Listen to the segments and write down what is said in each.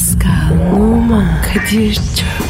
Pascal, Oman, Kadir çok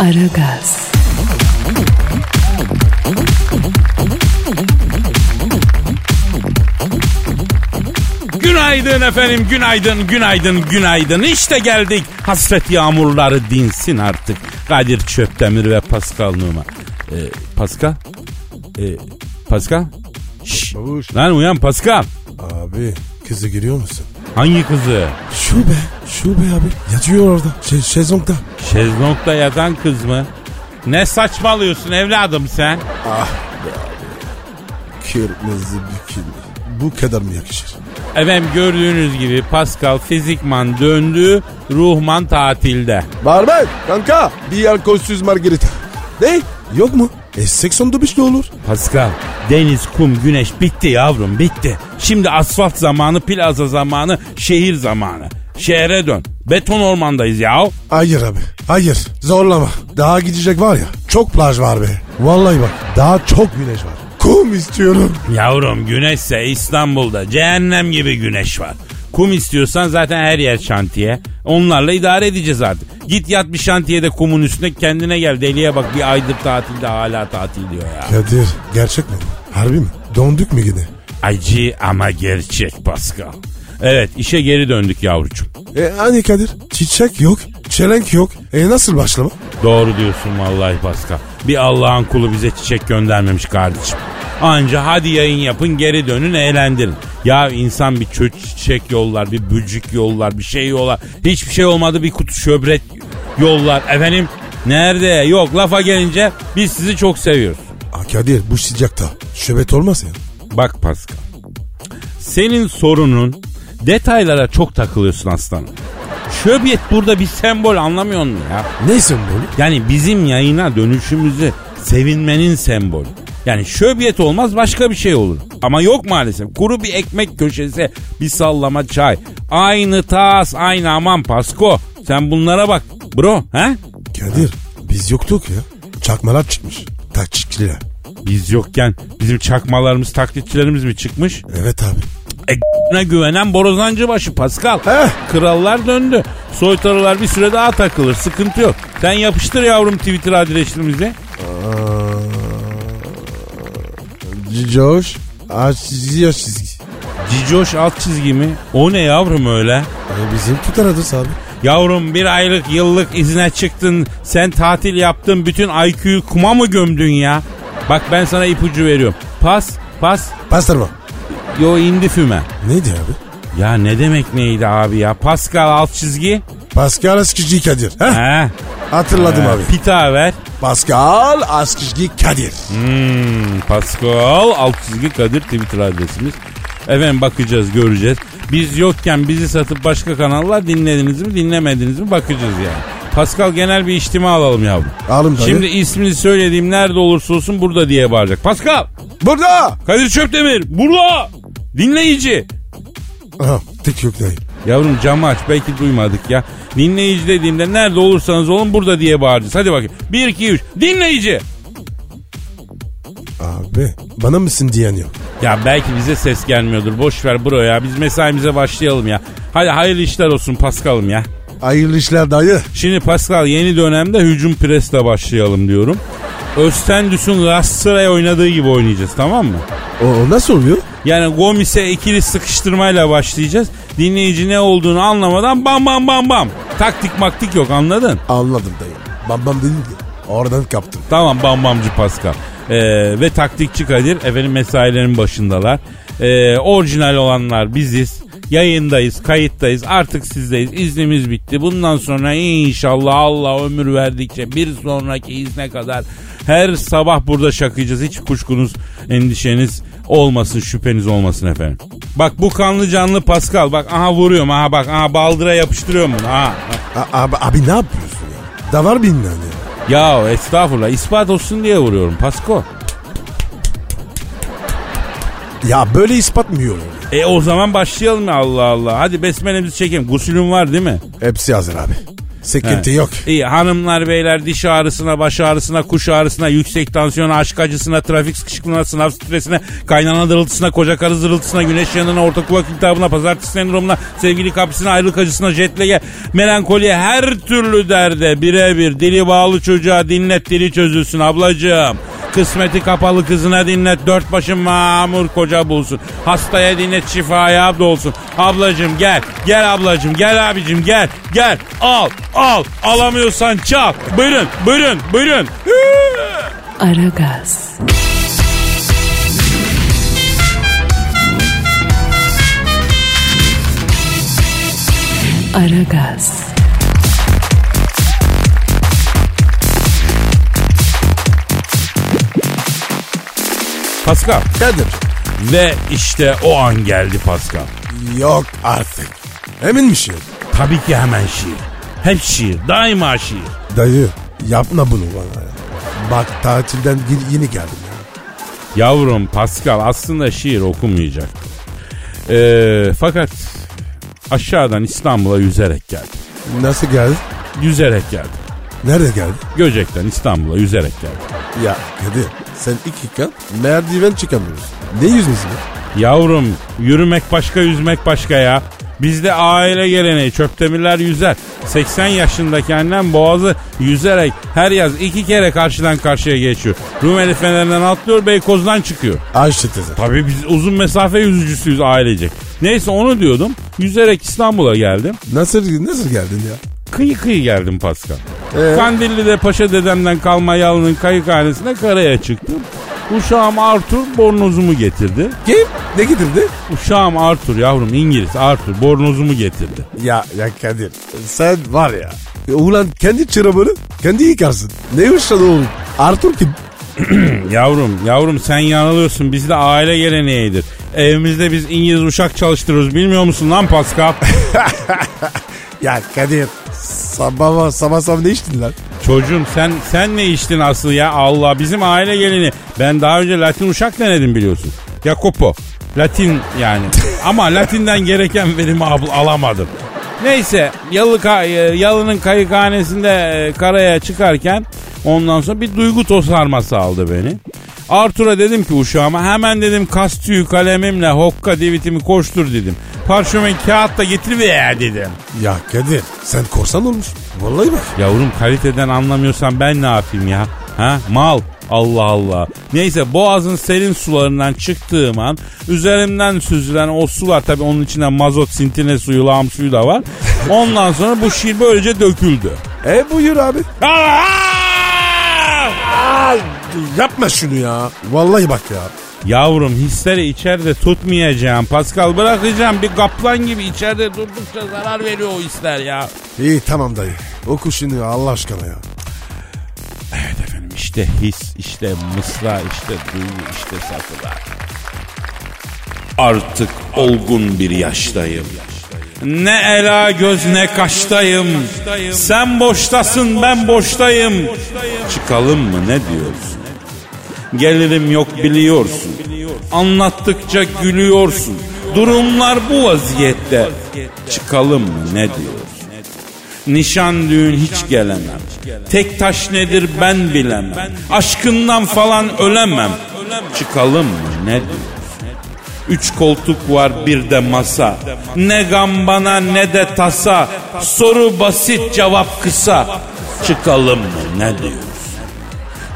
Aragaz, Günaydın efendim, günaydın, günaydın, günaydın. İşte geldik. Hasret yağmurları dinsin artık. Kadir Çöptemir ve Pascal Numa. Ee, Pascal? Ee, Pascal? Şşş. Babuş. Lan uyan Pascal. Abi kızı görüyor musun? Hangi kızı? Şu be. Şu be abi. Yatıyor orada. Şey, şezlongda. Şezlong'da yatan kız mı? Ne saçmalıyorsun evladım sen? Kırmızı bikini. Bu kadar mı yakışır? Efendim gördüğünüz gibi Pascal fizikman döndü, ruhman tatilde. Barbar kanka bir alkolsüz margarita. Ne? Yok mu? E 89 de olur. Pascal, deniz, kum, güneş bitti yavrum bitti. Şimdi asfalt zamanı, plaza zamanı, şehir zamanı. Şehre dön. Beton ormandayız ya. Hayır abi. Hayır. Zorlama. Daha gidecek var ya. Çok plaj var be. Vallahi bak. Daha çok güneş var. Kum istiyorum. Yavrum güneşse İstanbul'da cehennem gibi güneş var. Kum istiyorsan zaten her yer şantiye. Onlarla idare edeceğiz artık. Git yat bir şantiyede kumun üstüne kendine gel. Deliye bak bir aydır tatilde hala tatil diyor ya. Kadir gerçek mi? Harbi mi? Donduk mu yine? Acı ama gerçek Pascal. Evet işe geri döndük yavrucuğum. E hani Kadir? Çiçek yok. Çelenk yok. E nasıl başlama? Doğru diyorsun vallahi Pascal. Bir Allah'ın kulu bize çiçek göndermemiş kardeşim. Anca hadi yayın yapın geri dönün eğlendirin. Ya insan bir çiçek yollar, bir bülcük yollar, bir şey yollar. Hiçbir şey olmadı bir kutu şöbret yollar. Efendim nerede? Yok lafa gelince biz sizi çok seviyoruz. Aa, Kadir bu sıcakta. Şöbet olmaz ya. Bak Pascal. Senin sorunun detaylara çok takılıyorsun aslanım. Şöbiyet burada bir sembol anlamıyor musun ya? Ne sembolü? Yani bizim yayına dönüşümüzü sevinmenin sembolü. Yani şöbiyet olmaz başka bir şey olur. Ama yok maalesef. Kuru bir ekmek köşesi, bir sallama çay. Aynı tas, aynı aman Pasko. Sen bunlara bak. Bro, he? Kadir biz yoktuk ya. Çakmalar çıkmış. Takçikçiler. Biz yokken bizim çakmalarımız, taklitçilerimiz mi çıkmış? Evet abi. E güvenen borazancı başı Pascal. Heh. Krallar döndü. Soytarılar bir süre daha takılır. Sıkıntı yok. Sen yapıştır yavrum Twitter adresimizi. Cicoş. Çiziyor çizgi. Cicoş alt çizgi mi? O ne yavrum öyle? E, bizim tutar adres abi. Yavrum bir aylık yıllık izne çıktın. Sen tatil yaptın. Bütün IQ'yu kuma mı gömdün ya? Bak ben sana ipucu veriyorum. Pas, pas. Pastırma. Yo indi füme. Neydi abi? Ya ne demek neydi abi ya? Pascal alt çizgi. Pascal Askışgi Kadir. Heh, He. hatırladım abi. Pita ver. Pascal Askışgi Kadir. Hmm, Pascal alt çizgi Kadir Twitter adresimiz. Efendim bakacağız göreceğiz. Biz yokken bizi satıp başka kanallar dinlediniz mi dinlemediniz mi bakacağız yani. Pascal genel bir içtima alalım yavrum. Alım dayı. Şimdi ismini söylediğim nerede olursa olsun burada diye bağıracak. Pascal! Burada. Kadir Çöptemir! Burada! Dinleyici! Aha, tek yok dayı. Yavrum camı aç belki duymadık ya. Dinleyici dediğimde nerede olursanız olun burada diye bağıracağız. Hadi bakayım. 1, 2, 3. Dinleyici! Abi bana mısın diyen yok. Ya belki bize ses gelmiyordur. Boş ver bro ya. Biz mesaimize başlayalım ya. Hadi hayırlı işler olsun Paskal'ım ya. Hayırlı işler dayı. Şimdi Pascal yeni dönemde hücum presle başlayalım diyorum. Östendüs'ün Galatasaray oynadığı gibi oynayacağız tamam mı? O, o nasıl oluyor? Yani Gomis'e ikili sıkıştırmayla başlayacağız. Dinleyici ne olduğunu anlamadan bam bam bam bam. Taktik maktik yok anladın? Anladım dayı. Bam bam dedin ki. Oradan kaptım. Tamam bam bamcı Pascal. Ee, ve taktikçi Kadir efendim mesailerin başındalar. Ee, orijinal olanlar biziz. Yayındayız, kayıttayız. Artık sizdeyiz. İznimiz bitti. Bundan sonra inşallah Allah ömür verdikçe bir sonraki izne kadar Her sabah burada şakıyacağız. Hiç kuşkunuz, endişeniz olmasın, şüpheniz olmasın efendim. Bak bu kanlı canlı Pascal. Bak aha vuruyorum. Aha bak aha baldıra yapıştırıyorum bunu. Aha. A- abi, abi ne yapıyorsun ya? Da var bilmem ya. Ya estağfurullah ispat olsun diye vuruyorum Pasko. Ya böyle ispat mı yiyorlar? E o zaman başlayalım ya Allah Allah. Hadi besmelemizi çekelim. Gusülün var değil mi? Hepsi hazır abi. Sıkıntı He. yok. İyi hanımlar beyler diş ağrısına, baş ağrısına, kuş ağrısına, yüksek tansiyona, aşk acısına, trafik sıkışıklığına, sınav stresine, kaynana dırıltısına, koca karı zırıltısına, güneş yanına, orta kulak iltihabına, pazartesi sendromuna, sevgili kapısına, ayrılık acısına, jetlege, melankoliye her türlü derde birebir dili bağlı çocuğa dinlet dili çözülsün ablacığım. Kısmeti kapalı kızına dinlet dört başın mamur koca bulsun. Hastaya dinlet şifaya dolsun. Ablacım gel gel ablacım gel abicim gel gel al al alamıyorsan çal. Buyurun buyurun buyurun. Aragaz, Aragaz, Pascal Kadir. ve işte o an geldi Pascal. Yok artık. Emin misin? Tabii ki hemen şiir. Hep şiir daima şiir. Dayı yapma bunu bana ya. Bak tatilden yeni geldim ya. Yavrum Pascal aslında şiir okumayacak. Ee, fakat aşağıdan İstanbul'a yüzerek geldi. Nasıl geldi? Yüzerek geldi. Nerede geldi? Göcek'ten İstanbul'a yüzerek geldi. Ya Kadir sen iki kat merdiven çıkamıyorsun. Ne yüzmesi bu? Yavrum yürümek başka yüzmek başka ya. Bizde aile geleneği çöptemirler yüzer. 80 yaşındaki annem boğazı yüzerek her yaz iki kere karşıdan karşıya geçiyor. Rumeli Feneri'nden atlıyor Beykoz'dan çıkıyor. Ayşe teyze. Tabii biz uzun mesafe yüzücüsüyüz ailecek. Neyse onu diyordum. Yüzerek İstanbul'a geldim. Nasıl nasıl geldin ya? Kıyı kıyı geldim Pascal. Ee? Kandilli'de paşa dedemden kalma yalının kayıkhanesine karaya çıktım. Uşağım Arthur bornozumu getirdi. Kim? Ne getirdi? Uşağım Arthur yavrum İngiliz Arthur bornozumu getirdi. Ya ya Kadir sen var ya. Ulan kendi çırabını kendi yıkarsın. Ne uşadı oğlum? Arthur kim? Yavrum yavrum sen yanılıyorsun bizde aile geleneğidir. Evimizde biz İngiliz uşak çalıştırıyoruz bilmiyor musun lan Pascal? Ya Kadir sabah sabah sabah ne içtin lan? Çocuğum sen sen ne içtin asıl ya Allah bizim aile geleni. Ben daha önce Latin uşak denedim biliyorsun. Jacopo. Latin yani. Ama Latin'den gereken verimi al- alamadım. Neyse yalı ka- e, yalının kayıkhanesinde e, karaya çıkarken ondan sonra bir duygu tosarması aldı beni. Artur'a dedim ki uşağıma hemen dedim kastüyü kalemimle hokka divitimi koştur dedim. Parşömen kağıt da getir veya dedim. Ya Kadir sen korsan olmuşsun. Vallahi bak. Yavrum kaliteden anlamıyorsan ben ne yapayım ya? Ha? Mal. Allah Allah. Neyse boğazın serin sularından çıktığım an üzerimden süzülen o sular tabii onun içinde mazot, sintine suyu, lağım suyu da var. Ondan sonra bu şiir böylece döküldü. E buyur abi. Aa! Yapma şunu ya. Vallahi bak ya. Yavrum hisleri içeride tutmayacağım. Pascal bırakacağım. Bir kaplan gibi içeride durdukça zarar veriyor o hisler ya. İyi tamam dayı. Oku şunu Allah aşkına ya. Evet efendim işte his, işte mısra, işte duygu, işte satılar. Artık olgun bir yaştayım. Ne ela göz ne kaştayım. Sen boştasın ben boştayım. Çıkalım mı ne diyorsun? Gelirim yok biliyorsun. Anlattıkça gülüyorsun. Durumlar bu vaziyette. Çıkalım mı ne diyorsun? Nişan düğün hiç gelemem. Tek taş nedir ben bilemem. Aşkından falan ölemem. Çıkalım mı ne diyorsun? Üç koltuk var bir de masa. Ne gam bana ne de tasa. Soru basit cevap kısa. Çıkalım mı ne diyorsun?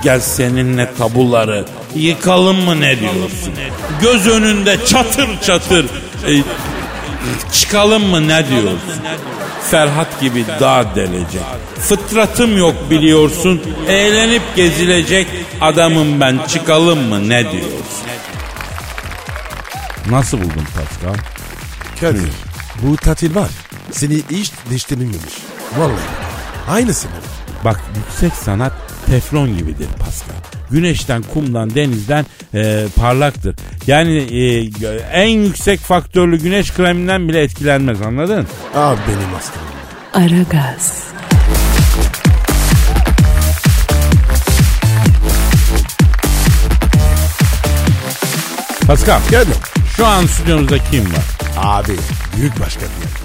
Gel seninle tabuları yıkalım mı ne diyorsun? Göz önünde çatır çatır e, çıkalım mı ne diyorsun? Ferhat gibi dağ delecek. Fıtratım yok biliyorsun. Eğlenip gezilecek adamım ben çıkalım mı ne diyorsun? Nasıl buldun Pascal? Kadir bu tatil var. Seni hiç değiştirmemiş. Vallahi. Aynısı bu. Bak yüksek sanat teflon gibidir Pascal. Güneşten, kumdan, denizden e, parlaktır. Yani e, en yüksek faktörlü güneş kreminden bile etkilenmez anladın? Abi benim aslanım. Aragaz, Pascal Geldim. şu an stüdyomuzda kim var? Abi büyük başkan geldi.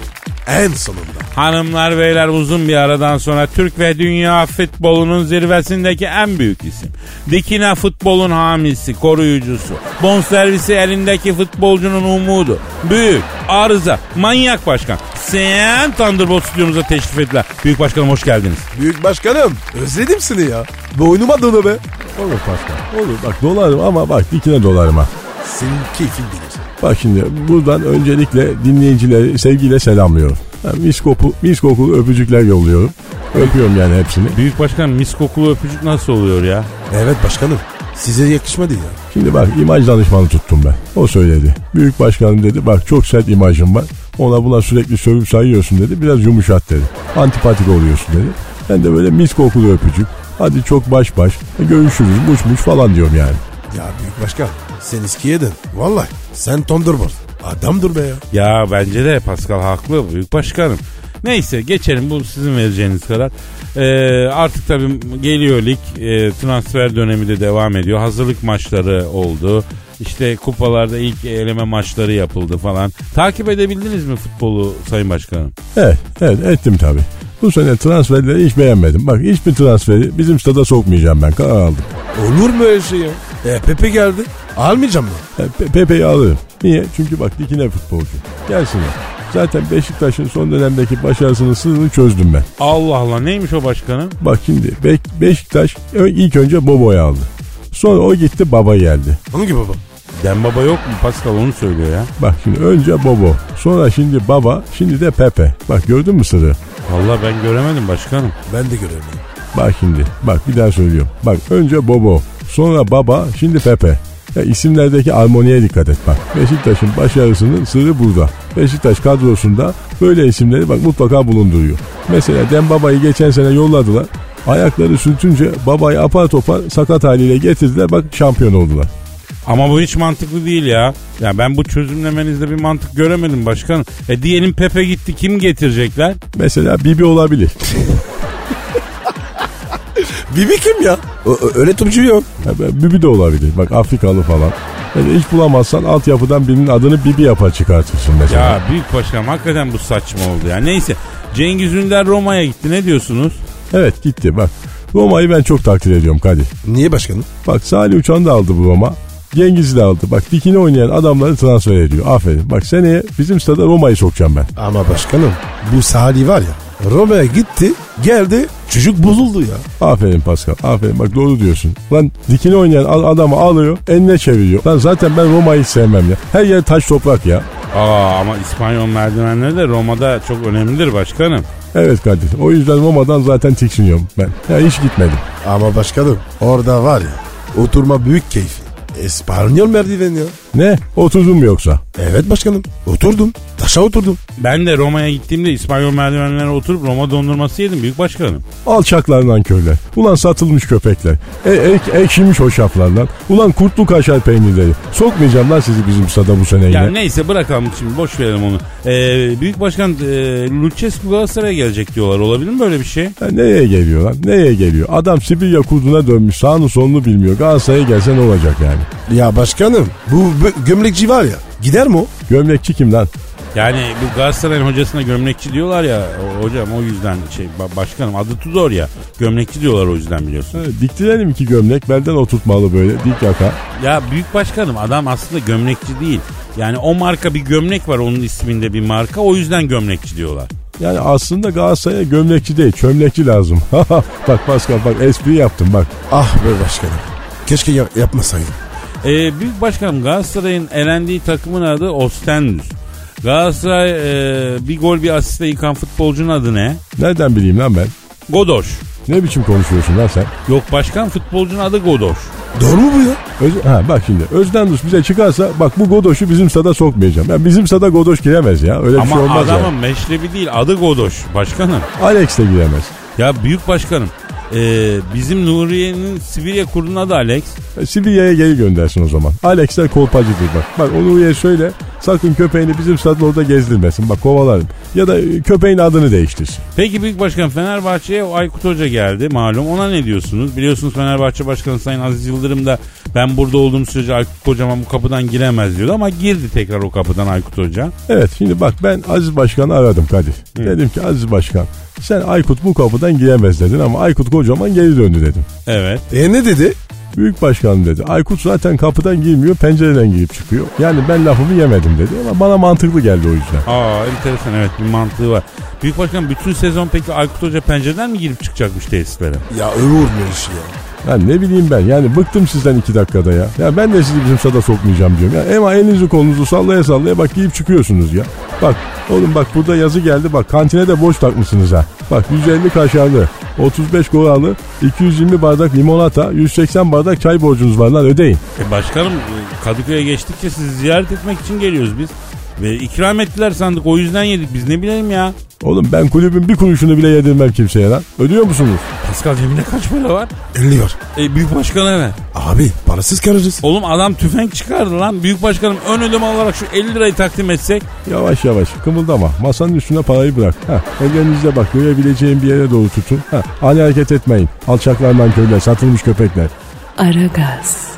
En sonunda. Hanımlar beyler uzun bir aradan sonra Türk ve dünya futbolunun zirvesindeki en büyük isim. Dikine futbolun hamisi, koruyucusu. Bonservisi elindeki futbolcunun umudu. Büyük, arıza, manyak başkan. Sen Thunderbolt stüdyomuza teşrif ettiler. Büyük başkanım hoş geldiniz. Büyük başkanım özledim seni ya. Boynuma dolu be. Olur Pascal. Olur bak dolarım ama bak dikine dolarım ha. Senin keyfin bilir. Bak şimdi buradan öncelikle dinleyicileri sevgiyle selamlıyorum. Ben mis, koku, mis kokulu öpücükler yolluyorum. Öpüyorum yani hepsini. Büyük başkanım mis kokulu öpücük nasıl oluyor ya? Evet başkanım. Size yakışmadı ya. Şimdi bak imaj danışmanı tuttum ben. O söyledi. Büyük başkanım dedi bak çok sert imajım var. Ona buna sürekli sövüp sayıyorsun dedi. Biraz yumuşat dedi. Antipatik oluyorsun dedi. Ben de böyle mis kokulu öpücük. Hadi çok baş baş. Görüşürüz muş muş falan diyorum yani. Ya büyük başkan sen eskiydin. Vallahi sen Thunderbolt. Adamdır be ya. Ya bence de Pascal haklı büyük başkanım. Neyse geçelim bu sizin vereceğiniz karar. Ee, artık tabii geliyor lig e, transfer dönemi de devam ediyor. Hazırlık maçları oldu. İşte kupalarda ilk eleme maçları yapıldı falan. Takip edebildiniz mi futbolu Sayın Başkanım? Evet, evet ettim tabii. Bu sene transferleri hiç beğenmedim. Bak hiçbir transferi bizim stada sokmayacağım ben. Karar aldım. Olur mu öyle şey ya? E Pepe geldi. Almayacağım mı? E, Pe- Pepe'yi alırım. Niye? Çünkü bak dikine futbolcu. Gelsinler. Zaten Beşiktaş'ın son dönemdeki başarısının sırrını çözdüm ben. Allah Allah neymiş o başkanım? Bak şimdi Be- Beşiktaş ilk önce Bobo'yu aldı. Sonra o gitti baba geldi. Hangi baba? Dembaba yok mu Pascal onu söylüyor ya. Bak şimdi önce Bobo. Sonra şimdi baba. Şimdi de Pepe. Bak gördün mü sırrı? Vallahi ben göremedim başkanım. Ben de göremedim. Bak şimdi. Bak bir daha söylüyorum. Bak önce Bobo. Sonra baba. Şimdi Pepe. Ya isimlerdeki armoniye dikkat et bak. Beşiktaş'ın başarısının sırrı burada. Beşiktaş kadrosunda böyle isimleri bak mutlaka bulunduruyor. Mesela Dembaba'yı geçen sene yolladılar. Ayakları sürtünce babayı apar topar sakat haliyle getirdiler bak şampiyon oldular. Ama bu hiç mantıklı değil ya. Ya ben bu çözümlemenizde bir mantık göremedim başkanım. E diyelim Pepe gitti kim getirecekler? Mesela Bibi olabilir. Bibi kim ya? O- öyle topçu yok. Ya Bibi de olabilir. Bak Afrikalı falan. Yani hiç bulamazsan altyapıdan birinin adını Bibi yapar çıkartırsın mesela. Ya büyük başkanım hakikaten bu saçma oldu ya. Neyse Cengiz Ünder Roma'ya gitti ne diyorsunuz? Evet gitti bak. Roma'yı ben çok takdir ediyorum Kadir. Niye başkanım? Bak Salih Uçan da aldı bu Roma. Cengiz'i de aldı. Bak dikine oynayan adamları transfer ediyor. Aferin. Bak seneye bizim stada Roma'yı sokacağım ben. Ama başkanım bu Salih var ya Roma'ya gitti geldi çocuk bozuldu ya. Aferin Pascal. Aferin. Bak doğru diyorsun. Lan dikine oynayan adamı alıyor eline çeviriyor. Lan zaten ben Roma'yı sevmem ya. Her yer taş toprak ya. Aa ama İspanyol merdivenleri de Roma'da çok önemlidir başkanım. Evet Kadir. O yüzden Roma'dan zaten tiksiniyorum ben. Ya hiç gitmedim. Ama başkanım orada var ya oturma büyük keyfi. İspanyol merdiven ya. Ne? Oturdun mu yoksa? Evet başkanım oturdum taşa oturdum. Ben de Roma'ya gittiğimde İspanyol merdivenlerine oturup Roma dondurması yedim büyük başkanım. Alçaklarından köyler. Ulan satılmış köpekler. E, ek, ekşimiş o şaflardan. Ulan kurtlu kaşar peynirleri. Sokmayacağım lan sizi bizim stada bu sene yine. Ya neyse bırakalım şimdi boş verelim onu. Ee, büyük başkan e, Lucescu Galatasaray'a gelecek diyorlar. Olabilir mi böyle bir şey? Ya nereye geliyor lan? Nereye geliyor? Adam Sibirya kurduna dönmüş. Sağını solunu bilmiyor. Galatasaray'a gelse ne olacak yani? Ya başkanım bu gömlekçi var ya gider mi o? Gömlekçi kim lan? Yani bu Galatasaray'ın hocasına gömlekçi diyorlar ya o- hocam o yüzden şey ba- başkanım adı Tudor ya gömlekçi diyorlar o yüzden biliyorsun. Ha, diktirelim iki gömlek. Belden oturtmalı böyle dik yaka. Ya büyük başkanım adam aslında gömlekçi değil. Yani o marka bir gömlek var onun isminde bir marka o yüzden gömlekçi diyorlar. Yani aslında Galatasaray'a gömlekçi değil çömlekçi lazım. bak Pascal bak espri yaptım bak. Ah be başkanım. Keşke ya- yapmasaydım. Ee, büyük başkanım Galatasaray'ın elendiği takımın adı Ostendus. Galatasaray e, bir gol bir asiste yıkan futbolcunun adı ne? Nereden bileyim lan ben? Godoş. Ne biçim konuşuyorsun lan sen? Yok başkan futbolcunun adı Godoş. Doğru mu bu ya? Öz, ha bak şimdi Özdendus bize çıkarsa bak bu Godoş'u bizim sada sokmayacağım. Yani bizim sada Godoş giremez ya. Öyle bir şey Ama olmaz adamın yani. meşrebi değil adı Godoş başkanım. Alex de giremez. Ya büyük başkanım Ee, bizim Nuriye'nin Sibirya kurduğunun adı Alex. E, Sibirya'ya geri göndersin o zaman. Alex'ler kolpacıdır bak. Bak onu Nuriye söyle. Sakın köpeğini bizim stadın orada gezdirmesin. Bak kovalarım. Ya da e, köpeğin adını değiştirsin. Peki Büyük Başkan Fenerbahçe'ye o Aykut Hoca geldi malum. Ona ne diyorsunuz? Biliyorsunuz Fenerbahçe Başkanı Sayın Aziz Yıldırım da ben burada olduğum sürece Aykut Kocaman bu kapıdan giremez diyordu ama girdi tekrar o kapıdan Aykut Hoca. Evet şimdi bak ben Aziz Başkan'ı aradım Kadir. Dedim ki Aziz Başkan sen Aykut bu kapıdan giremez dedin ama Aykut kocaman geri döndü dedim. Evet. E ne dedi? Büyük başkan dedi. Aykut zaten kapıdan girmiyor pencereden girip çıkıyor. Yani ben lafımı yemedim dedi ama bana mantıklı geldi o yüzden. Aa enteresan evet bir mantığı var. Büyük Başkan bütün sezon peki Aykut Hoca pencereden mi girip çıkacakmış tesislere? Ya övür iş ya. Ya ne bileyim ben yani bıktım sizden iki dakikada ya. Ya ben de sizi bizim sada sokmayacağım diyorum. Ya ama elinizi kolunuzu sallaya sallaya bak giyip çıkıyorsunuz ya. Bak oğlum bak burada yazı geldi bak kantine de boş takmışsınız ha. Bak 150 kaşarlı, 35 koralı, 220 bardak limonata, 180 bardak çay borcunuz var lan ödeyin. E başkanım Kadıköy'e geçtikçe sizi ziyaret etmek için geliyoruz biz. Ve ikram ettiler sandık o yüzden yedik biz ne bilelim ya. Oğlum ben kulübün bir kuruşunu bile yedirmem kimseye lan. Ödüyor musunuz? Pascal cebinde kaç para var? 50 var. E, büyük başkana ver. Abi parasız kararız. Oğlum adam tüfek çıkardı lan. Büyük başkanım ön ödeme olarak şu 50 lirayı takdim etsek. Yavaş yavaş kımıldama. Masanın üstüne parayı bırak. Ha, ellerinizle bak görebileceğim bir yere doğru tutun. Ha, ani hareket etmeyin. Alçaklar nankörler, satılmış köpekler. Aragaz,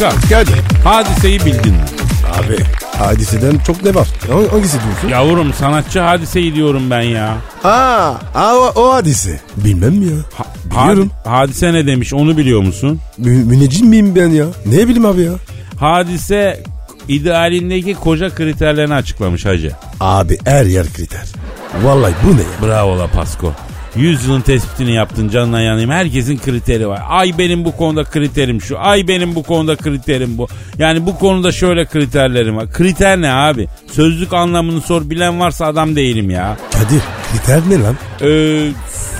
Pascal Geldi. hadiseyi bildin mi? Abi hadiseden çok ne var? Ha- Hangisi diyorsun? Yavrum sanatçı hadiseyi diyorum ben ya. Aa, aa, o, o hadise. Bilmem ya. Biliyorum. Hadi- hadise ne demiş onu biliyor musun? Mü, müneccim miyim ben ya? Ne bileyim abi ya? Hadise idealindeki koca kriterlerini açıklamış hacı. Abi her yer kriter. Vallahi bu ne ya? Bravo la Pasko. Yüzyılın tespitini yaptın canına yanayım. Herkesin kriteri var. Ay benim bu konuda kriterim şu. Ay benim bu konuda kriterim bu. Yani bu konuda şöyle kriterlerim var. Kriter ne abi? Sözlük anlamını sor bilen varsa adam değilim ya. Kadir kriter ne lan? Ee,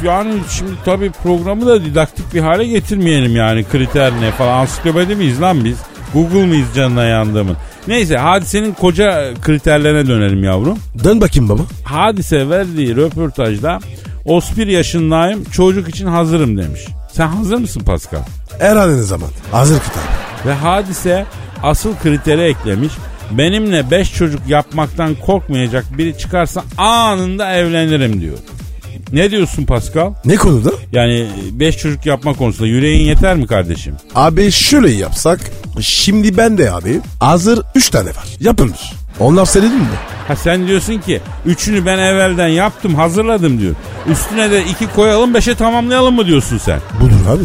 yani şimdi tabii programı da didaktik bir hale getirmeyelim yani. Kriter ne falan. Ansiklopedi miyiz lan biz? Google mıyız canına yandığımın? Neyse hadisenin koca kriterlerine dönelim yavrum. Dön bakayım baba. Hadise verdiği röportajda 31 yaşındayım çocuk için hazırım demiş. Sen hazır mısın Pascal? Her an ne zaman. Hazır kitap. Ve hadise asıl kriteri eklemiş. Benimle 5 çocuk yapmaktan korkmayacak biri çıkarsa anında evlenirim diyor. Ne diyorsun Pascal? Ne konuda? Yani 5 çocuk yapma konusunda yüreğin yeter mi kardeşim? Abi şöyle yapsak. Şimdi ben de abi hazır 3 tane var. Yapılmış. Onlar senin mi? Ha sen diyorsun ki üçünü ben evvelden yaptım hazırladım diyor. Üstüne de iki koyalım beşe tamamlayalım mı diyorsun sen? Budur abi.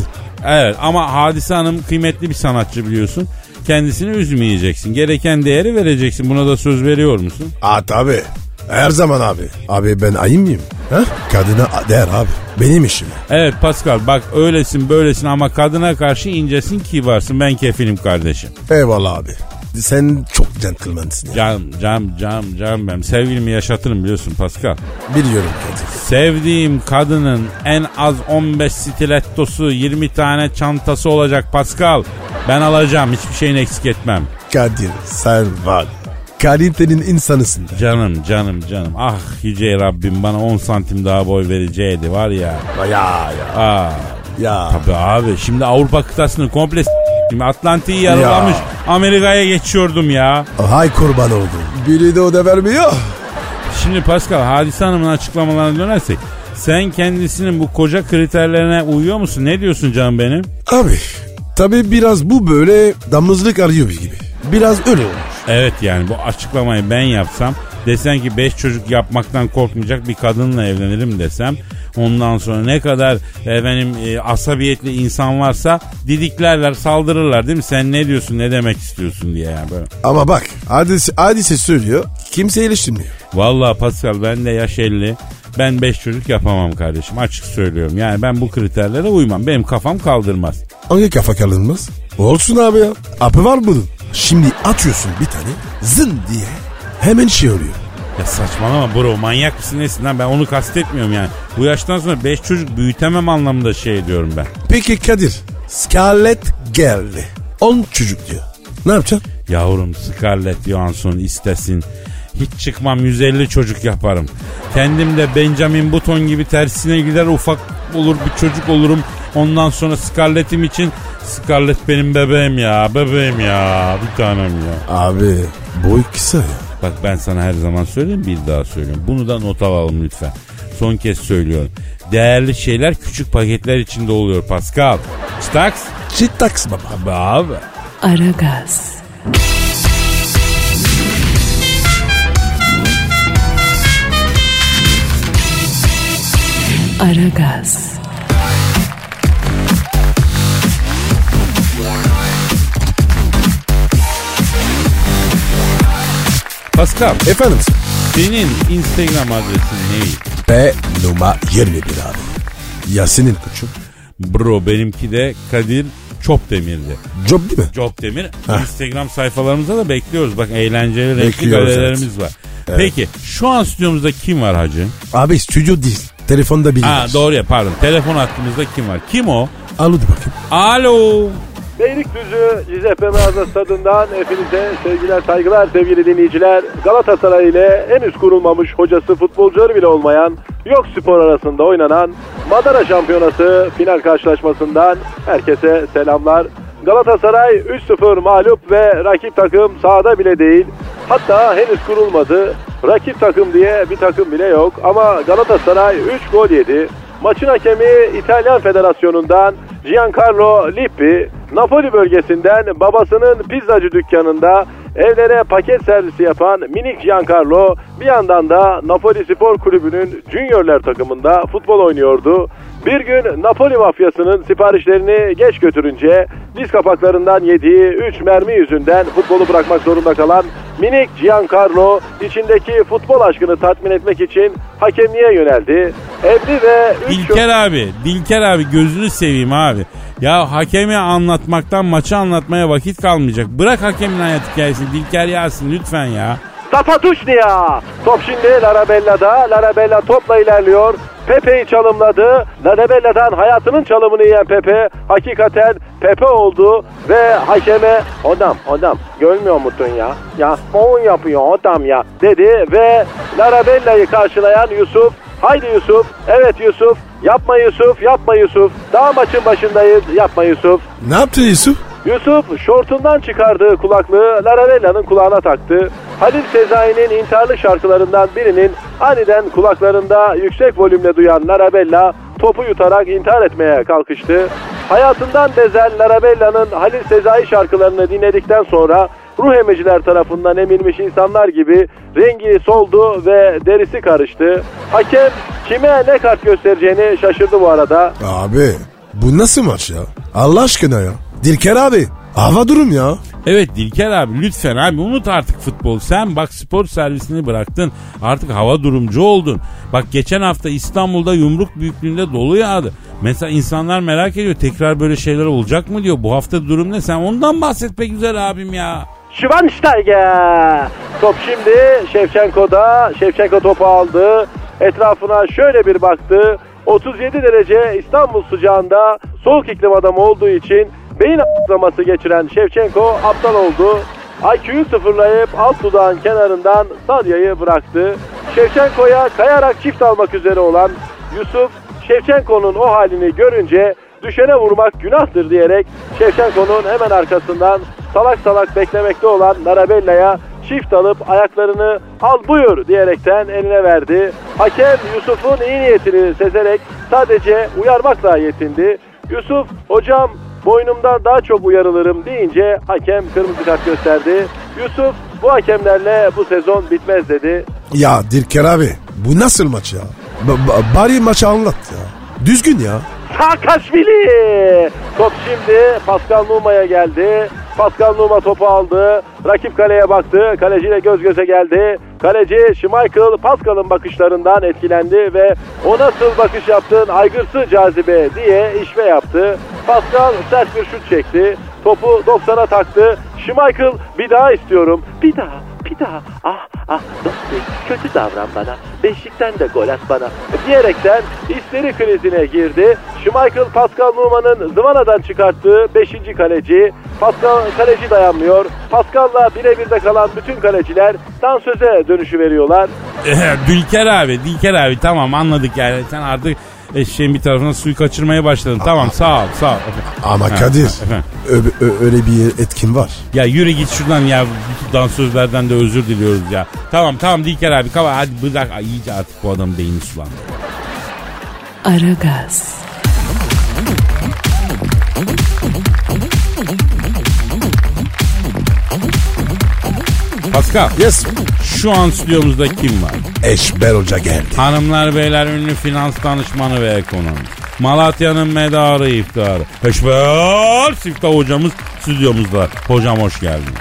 Evet ama Hadise Hanım kıymetli bir sanatçı biliyorsun. Kendisini üzmeyeceksin. Gereken değeri vereceksin. Buna da söz veriyor musun? Aa tabi. Her zaman abi. Abi ben ayım mıyım? Ha? Kadına değer abi. Benim işim. Evet Pascal bak öylesin böylesin ama kadına karşı incesin kibarsın. Ben kefilim kardeşim. Eyvallah abi. Sen çok centilmensin ya. Canım canım canım canım benim. Sevgilimi yaşatırım biliyorsun Pascal. Biliyorum Kadir. Sevdiğim kadının en az 15 stilettosu 20 tane çantası olacak Pascal. Ben alacağım hiçbir şeyini eksik etmem. Kadir sen var. Kalitenin insanısın. Canım canım canım. Ah yüce Rabbim bana 10 santim daha boy vereceğiydi var ya. Ya ya. Aa, Ya. tabii abi şimdi Avrupa kıtasını komple s- Atlantik'i yarılamış. Amerika'ya geçiyordum ya. Hay kurban oldum. Biri de o da vermiyor. Şimdi Pascal Hadise Hanım'ın açıklamalarına dönersek. Sen kendisinin bu koca kriterlerine uyuyor musun? Ne diyorsun canım benim? Abi tabi biraz bu böyle damızlık arıyor gibi. Biraz öyle olmuş. Evet yani bu açıklamayı ben yapsam desen ki 5 çocuk yapmaktan korkmayacak bir kadınla evlenirim desem ondan sonra ne kadar efendim e, asabiyetli insan varsa didiklerler saldırırlar değil mi sen ne diyorsun ne demek istiyorsun diye yani böyle. Ama bak hadise, hadise söylüyor kimse eleştirmiyor. Vallahi Pascal ben de yaş 50 ben 5 çocuk yapamam kardeşim açık söylüyorum yani ben bu kriterlere uymam benim kafam kaldırmaz. Hangi kafa kalınmaz? Olsun abi ya. Apı var bunun. Şimdi atıyorsun bir tane zın diye hemen şey oluyor. Ya saçmalama bro manyak mısın nesin lan ben onu kastetmiyorum yani. Bu yaştan sonra 5 çocuk büyütemem anlamında şey diyorum ben. Peki Kadir Scarlett geldi. 10 çocuk diyor. Ne yapacaksın? Yavrum Scarlett Johansson istesin. Hiç çıkmam 150 çocuk yaparım. Kendim de Benjamin Button gibi tersine gider ufak olur bir çocuk olurum. Ondan sonra Scarlett'im için Scarlett benim bebeğim ya bebeğim ya bir tanem ya. Abi boy kısa ya. Bak ben sana her zaman söyleyeyim bir daha söylüyorum. Bunu da not alalım lütfen. Son kez söylüyorum. Değerli şeyler küçük paketler içinde oluyor Pascal. Staks? Çitaks baba. Abi abi. Aragaz, Aragaz, Pascal Efendim senin Instagram adresin neydi? P numara 21 abi. Yasin'in koçum. Bro benimki de Kadir Çopdemir'di. Job değil mi? Çopdemir. Heh. Instagram sayfalarımızda da bekliyoruz. Bak eğlenceli renkli Bekliyoruz, galerilerimiz var. Peki şu an stüdyomuzda kim var hacı? Abi stüdyo değil. Telefonda biri Ha var. doğru ya pardon. Telefon hattımızda kim var? Kim o? Al hadi bakayım. Alo. Beylikdüzü Giuseppe Meazza stadından hepinize sevgiler saygılar sevgili dinleyiciler. Galatasaray ile henüz kurulmamış hocası futbolcuları bile olmayan yok spor arasında oynanan Madara Şampiyonası final karşılaşmasından herkese selamlar. Galatasaray 3-0 mağlup ve rakip takım sahada bile değil. Hatta henüz kurulmadı. Rakip takım diye bir takım bile yok ama Galatasaray 3 gol yedi. Maçın hakemi İtalyan Federasyonu'ndan Giancarlo Lippi, Napoli bölgesinden babasının pizzacı dükkanında evlere paket servisi yapan minik Giancarlo bir yandan da Napoli Spor Kulübü'nün juniorler takımında futbol oynuyordu. Bir gün Napoli mafyasının siparişlerini geç götürünce diz kapaklarından yediği 3 mermi yüzünden futbolu bırakmak zorunda kalan minik Giancarlo içindeki futbol aşkını tatmin etmek için hakemliğe yöneldi. Evli ve 3 Dilker abi, Dilker abi gözünü seveyim abi. Ya hakemi anlatmaktan maçı anlatmaya vakit kalmayacak. Bırak hakemin hayat hikayesini Dilker Yasin lütfen ya. Zapatuşnia. Top şimdi Larabella'da. Larabella topla ilerliyor. Pepe'yi çalımladı. Larabella'dan hayatının çalımını yiyen Pepe hakikaten Pepe oldu ve hakeme adam adam görmüyor musun ya? Ya on yapıyor adam ya dedi ve Larabella'yı karşılayan Yusuf Haydi Yusuf. Evet Yusuf. Yapma Yusuf. Yapma Yusuf. Daha maçın başındayız. Yapma Yusuf. Ne yaptı Yusuf? Yusuf şortundan çıkardığı kulaklığı Larabella'nın kulağına taktı. Halil Sezai'nin intiharlı şarkılarından birinin aniden kulaklarında yüksek volümle duyan Larabella topu yutarak intihar etmeye kalkıştı. Hayatından bezen Larabella'nın Halil Sezai şarkılarını dinledikten sonra ruh emiciler tarafından emilmiş insanlar gibi rengi soldu ve derisi karıştı. Hakem kime ne kart göstereceğini şaşırdı bu arada. Abi bu nasıl maç ya? Allah aşkına ya. Dilker abi hava durum ya. Evet Dilker abi lütfen abi unut artık futbol. Sen bak spor servisini bıraktın. Artık hava durumcu oldun. Bak geçen hafta İstanbul'da yumruk büyüklüğünde dolu yağdı. Mesela insanlar merak ediyor tekrar böyle şeyler olacak mı diyor. Bu hafta durum ne? Sen ondan bahset be güzel abim ya. Schweinsteiger. Top şimdi Şevçenko'da. Şevçenko topu aldı. Etrafına şöyle bir baktı. 37 derece İstanbul sıcağında soğuk iklim adamı olduğu için beyin atlaması geçiren Şevçenko aptal oldu. IQ'yu sıfırlayıp alt dudağın kenarından Sadya'yı bıraktı. Şevçenko'ya kayarak çift almak üzere olan Yusuf Şevçenko'nun o halini görünce düşene vurmak günahtır diyerek Şevçenko'nun hemen arkasından salak salak beklemekte olan Larabella'ya çift alıp ayaklarını al buyur diyerekten eline verdi. Hakem Yusuf'un iyi niyetini sezerek sadece uyarmakla yetindi. Yusuf hocam boynumdan daha çok uyarılırım deyince hakem kırmızı kart gösterdi. Yusuf bu hakemlerle bu sezon bitmez dedi. Ya Dilker abi bu nasıl maç ya? Ba- ba- bari maçı anlat ya. Düzgün ya. Saakashvili. Top şimdi Pascal Numa'ya geldi. Pascal Numa topu aldı. Rakip kaleye baktı. Kaleciyle göz göze geldi. Kaleci Schmeichel Pascal'ın bakışlarından etkilendi ve o nasıl bakış yaptın aygırsı cazibe diye işve yaptı. Pascal sert bir şut çekti. Topu 90'a taktı. Schmeichel bir daha istiyorum. Bir daha bir daha ah ah dostum kötü davran bana beşikten de gol at bana diyerekten isteri krizine girdi. Schmeichel Pascal Numa'nın zıvanadan çıkarttığı 5. kaleci Pascal kaleci dayanmıyor. Pascal'la birebir de kalan bütün kaleciler dansöze dönüşü veriyorlar. Dülker abi, Dilker abi tamam anladık yani. Sen artık eşeğin bir tarafına suyu kaçırmaya başladın. Tamam sağ ol sağ ol. Ama Ha, Kadir efendim. ö- ö- öyle bir etkin var. Ya yürü git şuradan ya. Bu dansözlerden de özür diliyoruz ya. Tamam tamam Dilker abi kava hadi bırak. Ay, iyice artık bu adamın beyni sulandı. Aragaz, Pascal Yes. Şu an stüdyomuzda kim var? Eşber Hoca geldi. Hanımlar beyler ünlü finans danışmanı ve ekonomist. Malatya'nın medarı iftiharı. Eşber Siftah hocamız stüdyomuzda. Hocam hoş geldin.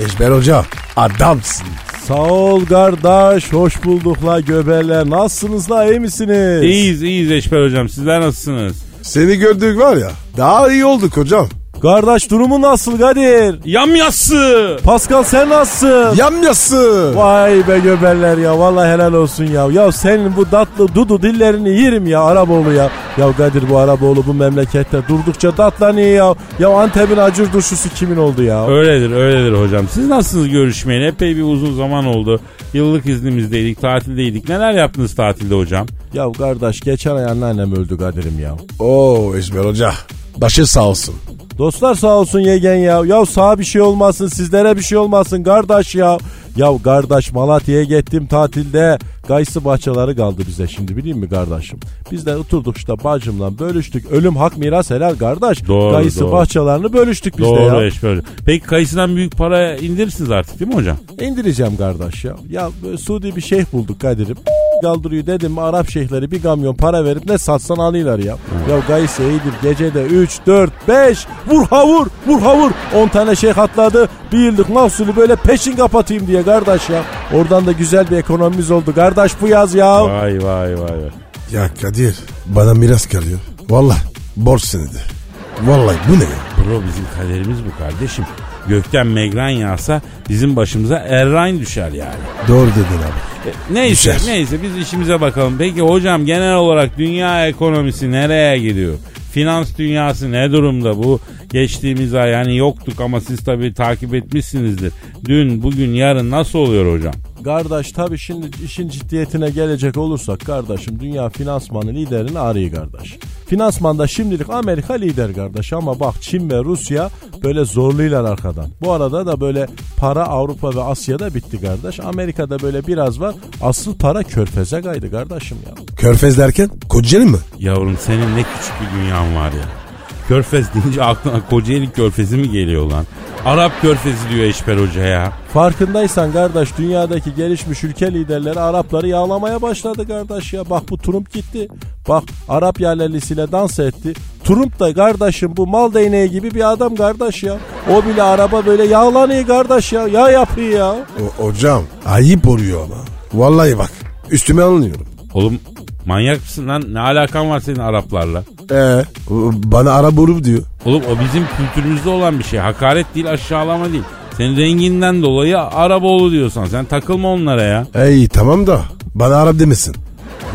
Eşber Hoca adamsın. Sağ ol kardeş. Hoş bulduk la göbeler. Nasılsınız la iyi misiniz? İyiyiz iyiyiz Eşber hocam sizler nasılsınız? Seni gördük var ya daha iyi olduk hocam. Kardeş durumu nasıl Kadir? Yamyası. Pascal sen nasılsın? Yamyası. Vay be göbeller ya vallahi helal olsun ya. Ya senin bu tatlı dudu dillerini yerim ya Araboğlu ya. Ya Kadir bu Araboğlu bu memlekette durdukça tatlanıyor ya. Ya Antep'in acır turşusu kimin oldu ya? Öyledir öyledir hocam. Siz nasılsınız görüşmeyeli? Epey bir uzun zaman oldu. Yıllık iznimizdeydik, tatildeydik. Neler yaptınız tatilde hocam? Ya kardeş geçen ay anneannem öldü Kadir'im ya. Oo Eşber Hoca. Başı sağ olsun. Dostlar sağ olsun yegen ya. Ya sağ bir şey olmasın sizlere bir şey olmasın kardeş ya. Ya kardeş Malatya'ya gittim tatilde. Kayısı bahçeleri kaldı bize şimdi bileyim mi kardeşim? Biz de oturduk işte bacımla bölüştük. Ölüm hak miras helal kardeş. Doğru, Kayısı doğru. bahçelerini bölüştük biz de Doğru ya. Eşber hocam. Peki kayısıdan büyük para indirirsiniz artık değil mi hocam? İndireceğim kardeş ya. Ya böyle Suudi bir şeyh bulduk Kadir'im. Kaldırıyor dedim Arap şeyhleri bir kamyon para verip ne satsan alıyorlar ya. Ya Gayse iyidir gecede 3, 4, 5 vur ha vur vur ha vur. 10 tane şeyh atladı bir yıllık mahsulü böyle peşin kapatayım diye kardeş ya. Oradan da güzel bir ekonomimiz oldu kardeş bu yaz ya. Vay vay vay. Ya Kadir bana miras kalıyor. Vallahi borç senedi. Vallahi bu ne ya? Bro bizim kaderimiz bu kardeşim. Gökten megren yağsa bizim başımıza errain düşer yani. Doğru dedin abi. E, Neyse Düşer. neyse biz işimize bakalım. Peki hocam genel olarak dünya ekonomisi nereye gidiyor? Finans dünyası ne durumda bu? Geçtiğimiz ay yani yoktuk ama siz tabii takip etmişsinizdir. Dün, bugün, yarın nasıl oluyor hocam? Kardeş tabii şimdi işin ciddiyetine gelecek olursak kardeşim dünya finansmanı liderini arıyor kardeş. Finansmanda şimdilik Amerika lider kardeş ama bak Çin ve Rusya böyle zorluyorlar arkadan. Bu arada da böyle para Avrupa ve Asya'da bitti kardeş. Amerika'da böyle biraz var. Asıl para körfeze kaydı kardeşim ya. Körfez derken Kocaeli mi? Yavrum senin ne küçük bir dünyan var ya. Körfez deyince aklına Kocaeli Körfezi mi geliyor lan? Arap Körfezi diyor Eşber Hoca ya. Farkındaysan kardeş dünyadaki gelişmiş ülke liderleri Arapları yağlamaya başladı kardeş ya. Bak bu Trump gitti. Bak Arap yerlilisiyle dans etti. Trump da kardeşim bu mal değneği gibi bir adam kardeş ya. O bile araba böyle yağlanıyor kardeş ya. Yağ yapıyor ya. O, hocam ayıp oluyor ama. Vallahi bak üstüme alınıyorum. Oğlum manyak mısın lan? Ne alakan var senin Araplarla? Ee, bana ara boru diyor. Oğlum o bizim kültürümüzde olan bir şey. Hakaret değil aşağılama değil. Senin renginden dolayı Araboğlu diyorsan sen takılma onlara ya. Ey tamam da bana Arap demesin.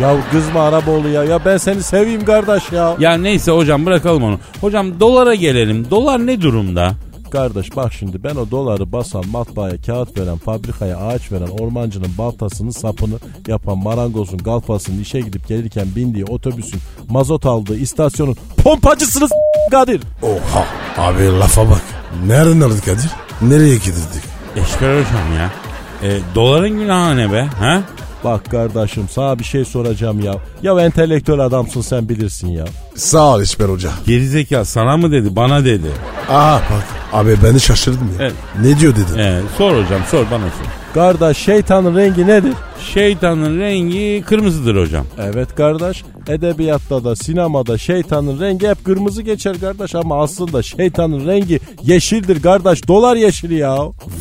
Ya kızma Araboğlu ya. Ya ben seni seveyim kardeş ya. Ya neyse hocam bırakalım onu. Hocam dolara gelelim. Dolar ne durumda? Kardeş bak şimdi ben o doları basan matbaaya kağıt veren fabrikaya ağaç veren ormancının baltasını sapını yapan marangozun galfasının işe gidip gelirken bindiği otobüsün mazot aldığı istasyonun pompacısınız Kadir. Oha abi lafa bak. Nereden aldık Kadir? Nereye getirdik? Eşber hocam ya. E, doların günahı ne be? Ha? Bak kardeşim sana bir şey soracağım ya. Ya entelektüel adamsın sen bilirsin ya. Sağ ol İşber Hoca. Gerizekalı sana mı dedi bana dedi. Aa bak abi beni şaşırdım ya. Evet. Ne diyor dedin? E, sor hocam sor bana sor. Kardeş şeytanın rengi nedir? Şeytanın rengi kırmızıdır hocam. Evet kardeş edebiyatta da sinemada şeytanın rengi hep kırmızı geçer kardeş ama aslında şeytanın rengi yeşildir kardeş dolar yeşili ya.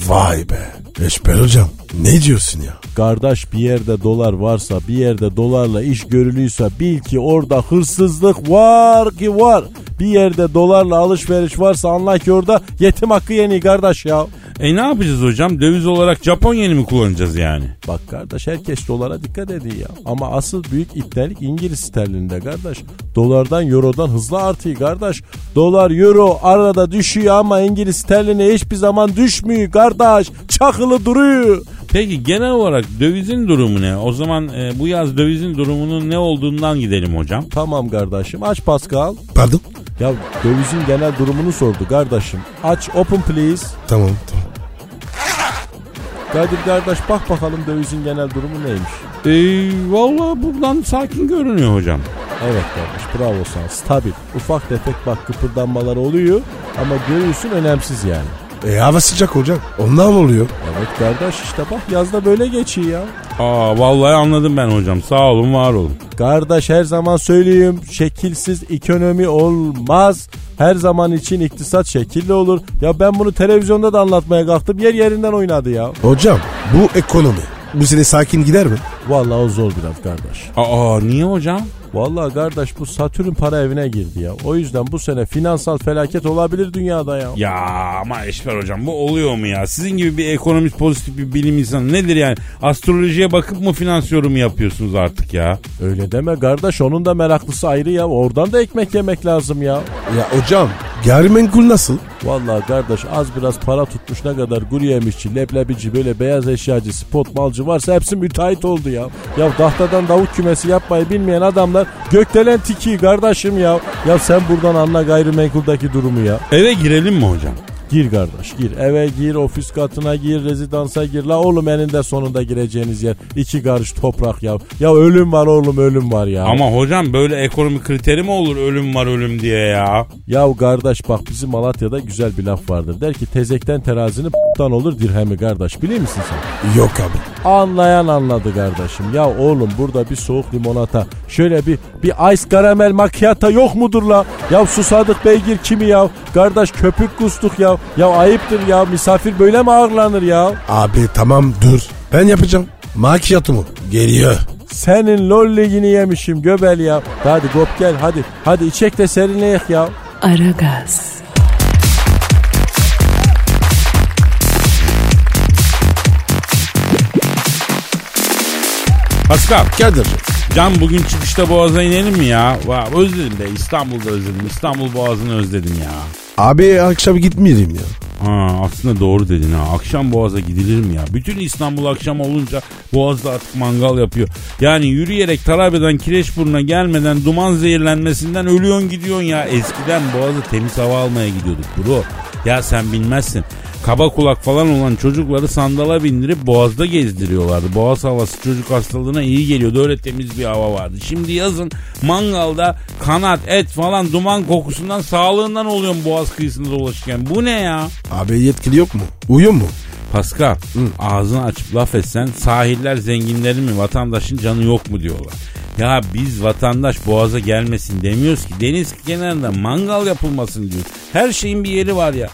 Vay be. İşber Hocam ne diyorsun ya? Kardeş bir yerde dolar varsa bir yerde dolarla iş görülüyorsa bil ki orada hırsızlık var ki var. Bir yerde dolarla alışveriş varsa anla ki orada yetim hakkı yeni kardeş ya. E ne yapacağız hocam? Döviz olarak Japon yeni mi kullanacağız yani? Bak kardeş herkes dolara dikkat ediyor ya. Ama asıl büyük iptallik İngiliz sterlinde kardeş. Dolardan eurodan hızlı artıyor kardeş. Dolar euro arada düşüyor ama İngiliz sterline hiçbir zaman düşmüyor kardeş. Çakılı duruyor. Peki genel olarak dövizin durumu ne? O zaman e, bu yaz dövizin durumunun ne olduğundan gidelim hocam. Tamam kardeşim aç Pascal. Pardon? Ya dövizin genel durumunu sordu kardeşim. Aç open please. Tamam tamam. Kadir kardeş bak bakalım dövizin genel durumu neymiş. E, Valla buradan sakin görünüyor hocam. Evet kardeş bravo sana stabil. Ufak tefek bak kıpırdanmalar oluyor ama görüyorsun önemsiz yani. E hava sıcak hocam. Ondan mı oluyor? Evet kardeş işte bak yazda böyle geçiyor ya. Aa vallahi anladım ben hocam. Sağ olun, var olun. Kardeş her zaman söyleyeyim şekilsiz ekonomi olmaz. Her zaman için iktisat şekilli olur. Ya ben bunu televizyonda da anlatmaya kalktım yer yerinden oynadı ya. Hocam bu ekonomi. Bu sene sakin gider mi? Vallahi o zor biraz kardeş. Aa niye hocam? Vallahi kardeş bu Satürn para evine girdi ya. O yüzden bu sene finansal felaket olabilir dünyada ya. Ya ama Eşber hocam bu oluyor mu ya? Sizin gibi bir ekonomist pozitif bir bilim insanı nedir yani? Astrolojiye bakıp mı finans yorumu yapıyorsunuz artık ya? Öyle deme kardeş onun da meraklısı ayrı ya. Oradan da ekmek yemek lazım ya. Ya hocam gayrimenkul nasıl? Vallahi kardeş az biraz para tutmuş ne kadar kuru yemişçi, leblebici, böyle beyaz eşyacı, spot malcı varsa hepsi müteahhit oldu ya. Ya tahtadan davuk kümesi yapmayı bilmeyen adamlar gökdelen tiki kardeşim ya. Ya sen buradan anla gayrimenkuldaki durumu ya. Eve girelim mi hocam? Gir kardeş gir. Eve gir, ofis katına gir, rezidansa gir. La oğlum eninde sonunda gireceğiniz yer. iki karış toprak ya. Ya ölüm var oğlum ölüm var ya. Ama hocam böyle ekonomi kriteri mi olur ölüm var ölüm diye ya? Ya kardeş bak bizim Malatya'da güzel bir laf vardır. Der ki tezekten terazini p***dan olur dirhemi kardeş. Biliyor musun sen? Yok abi. Anlayan anladı kardeşim. Ya oğlum burada bir soğuk limonata, şöyle bir bir ice karamel macchiato yok mudur la? Ya susadık beygir kimi ya? Kardeş köpük kustuk ya. Ya ayıptır ya misafir böyle mi ağırlanır ya? Abi tamam dur. Ben yapacağım. Macchiato mu? Geliyor. Senin lol ligini yemişim göbel ya. Hadi gop gel hadi. Hadi içek de serinleyek ya. Aragaz, Pascal, Kadir. Can bugün çıkışta Boğaz'a inelim mi ya? Va özledim be İstanbul'da özledim. İstanbul Boğazı'nı özledim ya. Abi akşam gitmeyeyim ya. Ha aslında doğru dedin ha. Akşam Boğaz'a gidilir mi ya? Bütün İstanbul akşam olunca Boğaz'da artık mangal yapıyor. Yani yürüyerek Tarabya'dan Kireçburnu'na gelmeden duman zehirlenmesinden ölüyorsun gidiyorsun ya. Eskiden Boğaz'a temiz hava almaya gidiyorduk bro. Ya sen bilmezsin. Kaba kulak falan olan çocukları sandala bindirip boğazda gezdiriyorlardı. Boğaz havası çocuk hastalığına iyi geliyordu. Öyle temiz bir hava vardı. Şimdi yazın mangalda kanat, et falan duman kokusundan sağlığından oluyorum boğaz kıyısında dolaşırken. Bu ne ya? Abi yetkili yok mu? Uyuyor mu? Pascal ağzını açıp laf etsen sahiller zenginlerin mi vatandaşın canı yok mu diyorlar. Ya biz vatandaş boğaza gelmesin demiyoruz ki deniz kenarında mangal yapılmasın diyoruz. Her şeyin bir yeri var ya.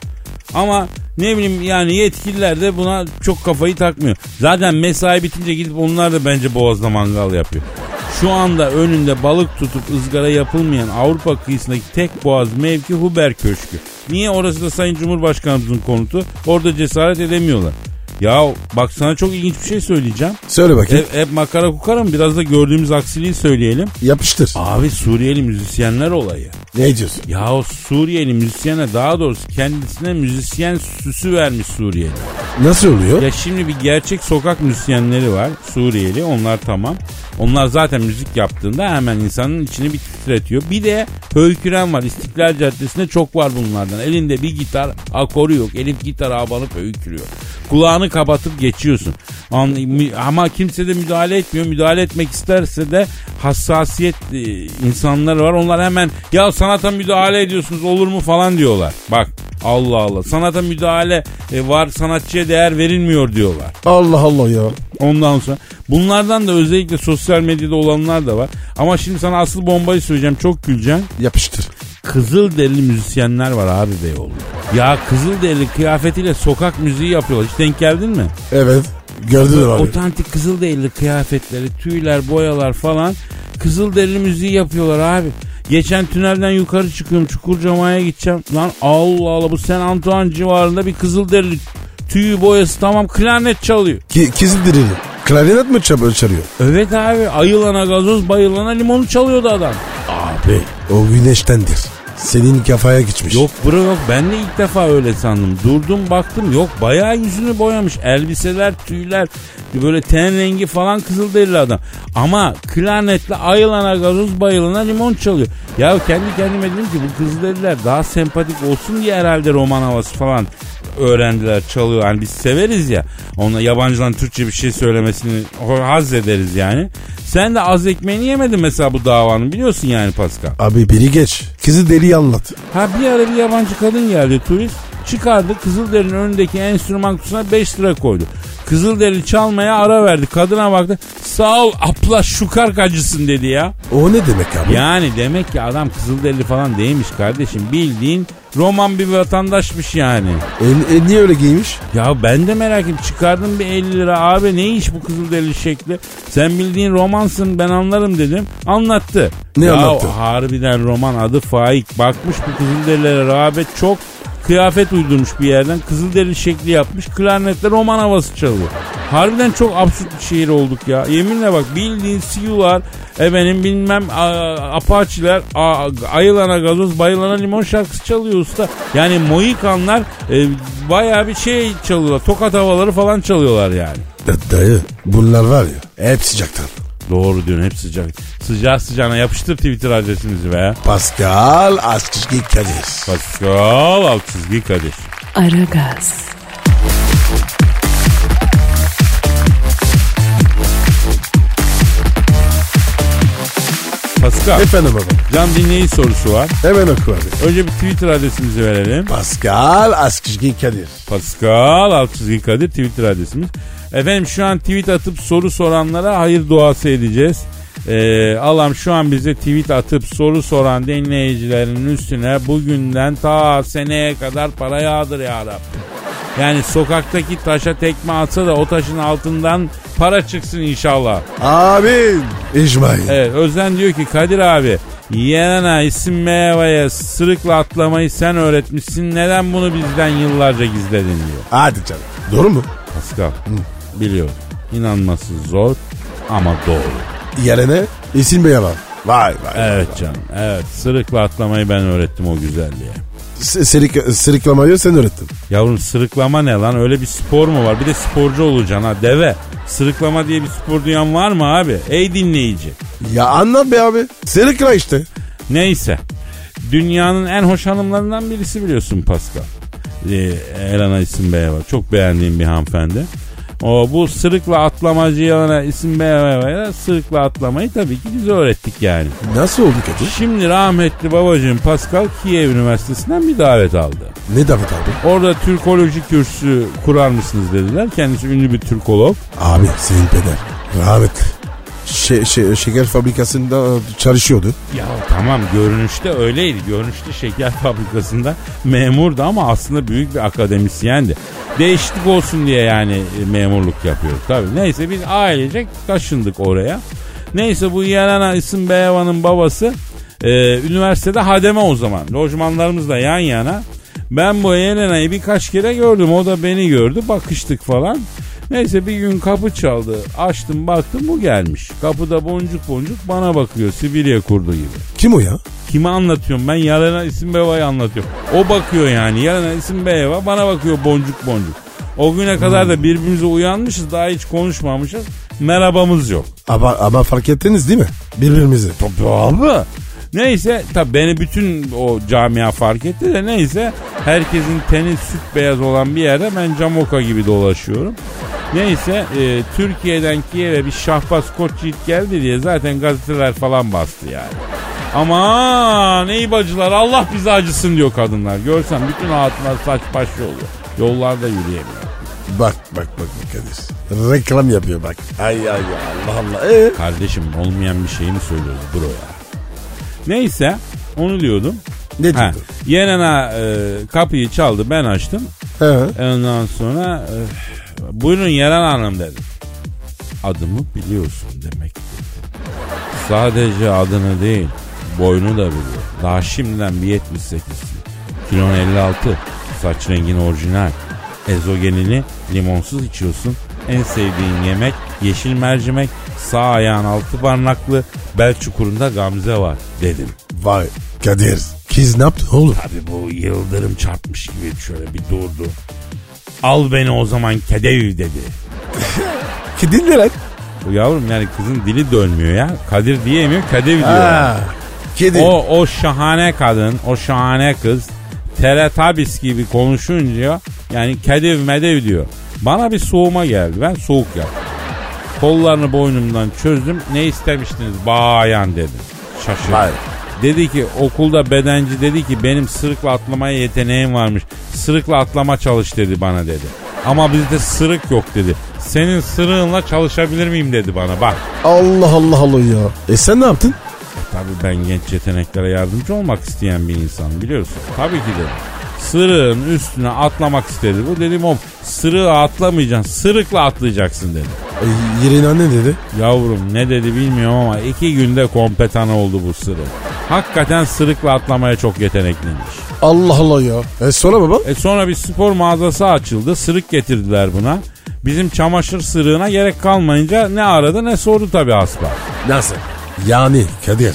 Ama ne bileyim yani yetkililer de buna çok kafayı takmıyor. Zaten mesai bitince gidip onlar da bence boğazda mangal yapıyor. Şu anda önünde balık tutup ızgara yapılmayan Avrupa kıyısındaki tek boğaz mevki Huber Köşkü. Niye orası da Sayın Cumhurbaşkanımızın konutu? Orada cesaret edemiyorlar. Ya bak sana çok ilginç bir şey söyleyeceğim. Söyle bakayım. Hep, hep makara kukara mı? Biraz da gördüğümüz aksiliği söyleyelim. Yapıştır. Abi Suriyeli müzisyenler olayı. Ne diyorsun? Ya o Suriyeli müzisyene daha doğrusu kendisine müzisyen süsü vermiş Suriyeli. Nasıl oluyor? Ya şimdi bir gerçek sokak müzisyenleri var Suriyeli onlar tamam. Onlar zaten müzik yaptığında hemen insanın içini bir titretiyor. Bir de höyküren var İstiklal Caddesi'nde çok var bunlardan. Elinde bir gitar akoru yok. Elif gitar abanıp höykürüyor. Kulağını kapatıp geçiyorsun. Ama kimse de müdahale etmiyor. Müdahale etmek isterse de hassasiyet e, insanları var. Onlar hemen ya sanata müdahale ediyorsunuz olur mu falan diyorlar. Bak Allah Allah sanata müdahale e, var sanatçıya değer verilmiyor diyorlar. Allah Allah ya. Ondan sonra bunlardan da özellikle sosyal medyada olanlar da var. Ama şimdi sana asıl bombayı söyleyeceğim çok güleceksin. Yapıştır. Kızıl derili müzisyenler var abi Beyoğlu. Ya kızıl derili kıyafetiyle sokak müziği yapıyorlar. Hiç denk geldin mi? Evet. Gördün abi. Otantik kızıl derili kıyafetleri, tüyler, boyalar falan kızıl derili müziği yapıyorlar abi. Geçen tünelden yukarı çıkıyorum Çukurcama'ya gideceğim. Lan Allah Allah bu Sen Antoine civarında bir kızıl derili tüyü boyası tamam klarnet çalıyor. Ki, Kızılderili. Klarinet mi çalıyor? Evet abi ayılana gazoz bayılana limonu çalıyordu adam. Abi o güneştendir. Senin kafaya geçmiş. Yok bro yok ben de ilk defa öyle sandım. Durdum baktım yok bayağı yüzünü boyamış. Elbiseler tüyler böyle ten rengi falan kızılderili adam. Ama klarnetle ayılana gazoz bayılana limon çalıyor. Ya kendi kendime dedim ki bu kızılderililer daha sempatik olsun diye herhalde roman havası falan öğrendiler çalıyor. Hani biz severiz ya. Ona yabancıların Türkçe bir şey söylemesini haz ederiz yani. Sen de az ekmeğini yemedin mesela bu davanın biliyorsun yani Pascal. Abi biri geç. Kızılderili'yi anlat. Ha bir ara bir yabancı kadın geldi turist. Çıkardı Kızılderinin önündeki enstrüman kutusuna 5 lira koydu. Kızılderili çalmaya ara verdi. Kadına baktı. Sağ ol abla şukar acısın dedi ya. O ne demek abi? Yani demek ki adam Kızılderili falan değilmiş kardeşim. Bildiğin Roman bir vatandaşmış yani. E, e, niye öyle giymiş? Ya ben de merak ettim. Çıkardım bir 50 lira. Abi ne iş bu Kızılderili şekli? Sen bildiğin romansın ben anlarım dedim. Anlattı. Ne ya anlattı? harbiden roman adı Faik. Bakmış bu Kızılderililere rağbet çok. Kıyafet uydurmuş bir yerden. Kızılderili şekli yapmış. Klarnetle roman havası çalıyor. Harbiden çok absürt bir şehir olduk ya. Yeminle bak bildiğin Siyular, efendim bilmem a- Apache'ler, ayılana gazoz, bayılana limon şarkısı çalıyor usta. Yani Mohikanlar e, bayağı bir şey çalıyorlar. Tokat havaları falan çalıyorlar yani. Da- dayı bunlar var ya hep sıcaktan. Doğru diyorsun hep sıcak. Sıcağı sıcağına yapıştır Twitter adresimizi be. Pascal Askışki Kadir. Pascal çizgi Kadir. Aragaz, Pascal, Efendim baba. can dinleyici sorusu var. Hemen oku abi. Önce bir Twitter adresimizi verelim. Pascal Askışki Kadir. Pascal çizgi Kadir Twitter adresimiz. Efendim şu an tweet atıp soru soranlara hayır duası edeceğiz. Ee, Allah'ım şu an bize tweet atıp soru soran dinleyicilerin üstüne bugünden ta seneye kadar para yağdır ya Rabbim. Yani sokaktaki taşa tekme atsa da o taşın altından para çıksın inşallah. Amin. İcmail. Evet Özden diyor ki Kadir abi Yeğena isim meyveye sırıkla atlamayı sen öğretmişsin. Neden bunu bizden yıllarca gizledin diyor. Hadi canım. Doğru mu? Pascal biliyorum. İnanması zor ama doğru. Yerine isim bir yalan. Vay vay. Evet canım. Evet sırıkla atlamayı ben öğrettim o güzelliğe. S- Sırık, sırıklamayı sen öğrettin. Yavrum sırıklama ne lan? Öyle bir spor mu var? Bir de sporcu olacaksın ha deve. Sırıklama diye bir spor duyan var mı abi? Ey dinleyici. Ya anlat be abi. Sırıkla işte. Neyse. Dünyanın en hoş hanımlarından birisi biliyorsun Pascal. Ee, Elena İsmbeyeva. Çok beğendiğim bir hanımefendi. O bu sırıkla atlamacı Elena İsmbeyeva'ya sırıkla atlamayı tabii ki biz öğrettik yani. Nasıl oldu Kadir? Şimdi rahmetli babacığım Pascal Kiev Üniversitesi'nden bir davet aldı. Ne davet abi? Orada Türkoloji kürsü kurar mısınız dediler. Kendisi ünlü bir Türkolog. Abi senin peder. Rahmetli. Şey, şey, şeker fabrikasında çalışıyordu. Ya tamam görünüşte öyleydi. Görünüşte şeker fabrikasında memurdu ama aslında büyük bir akademisyendi. Değişiklik olsun diye yani e, memurluk yapıyor. Tabii neyse biz ailecek taşındık oraya. Neyse bu Yelena İsim Beyeva'nın babası e, üniversitede hademe o zaman. Lojmanlarımız da yan yana. Ben bu Yelena'yı birkaç kere gördüm. O da beni gördü. Bakıştık falan. Neyse bir gün kapı çaldı. Açtım baktım bu gelmiş. Kapıda boncuk boncuk bana bakıyor. Sibirya kurdu gibi. Kim o ya? Kime anlatıyorum ben? Yelena İsimbeyeva'yı anlatıyorum. O bakıyor yani. Yelena İsimbeyeva bana bakıyor boncuk boncuk. O güne kadar da birbirimize uyanmışız. Daha hiç konuşmamışız. Merhabamız yok. Ama, ama fark ettiniz değil mi? Birbirimizi. Tabii abi. Neyse tabii beni bütün o camia fark etti de neyse herkesin teni süt beyaz olan bir yerde ben camoka gibi dolaşıyorum. Neyse e, Türkiye'den Kiev'e bir şahbaz koç yiğit geldi diye zaten gazeteler falan bastı yani. Aman ey bacılar Allah bize acısın diyor kadınlar. Görsen bütün hatunlar saç baş oluyor. Yollarda yürüyemiyor. Bak bak bak Kadir. Reklam yapıyor bak. Ay ay ay Allah Allah. Ee? Kardeşim olmayan bir şeyi mi söylüyoruz bro ya? Neyse onu diyordum. Ne Ha, diyordu? Yenena e, kapıyı çaldı ben açtım. He. Ondan sonra e, buyurun Yeren Hanım dedim. Adımı biliyorsun demek dedi. Sadece adını değil boyunu da biliyor. Daha şimdiden bir 78. Kilon 56. Saç rengin orijinal. Ezogelini limonsuz içiyorsun. En sevdiğin yemek yeşil mercimek. Sağ ayağın altı parmaklı. Bel çukurunda gamze var dedim. Vay Kadir. Kız ne yaptı oğlum? Abi bu yıldırım çarpmış gibi şöyle bir durdu. Al beni o zaman kedev dedi. Kedi ne lan? Bu yavrum yani kızın dili dönmüyor ya. Kadir diyemiyor Kadev diyor. Ha, Kedi. O, o şahane kadın, o şahane kız Teletubbies gibi konuşunca yani kedev medev diyor. Bana bir soğuma geldi. Ben soğuk yaptım. Kollarını boynumdan çözdüm. Ne istemiştiniz bayan dedim. Şaşırdım. Vay. Dedi ki okulda bedenci dedi ki benim sırıkla atlamaya yeteneğim varmış. Sırıkla atlama çalış dedi bana dedi. Ama bizde sırık yok dedi. Senin sırığınla çalışabilir miyim dedi bana bak. Allah Allah Allah ya. E sen ne yaptın? Tabii ben genç yeteneklere yardımcı olmak isteyen bir insanım biliyorsun. Tabii ki dedim. Sırığın üstüne atlamak istedi. Bu dedim o sırığı atlamayacaksın. Sırıkla atlayacaksın dedi. E, yerine ne dedi? Yavrum ne dedi bilmiyorum ama iki günde kompetan oldu bu sırık. Hakikaten sırıkla atlamaya çok yetenekliymiş. Allah Allah ya. E sonra baba? E sonra bir spor mağazası açıldı. Sırık getirdiler buna. Bizim çamaşır sırığına gerek kalmayınca ne aradı ne sordu tabii asla. Nasıl? Yani Kadir.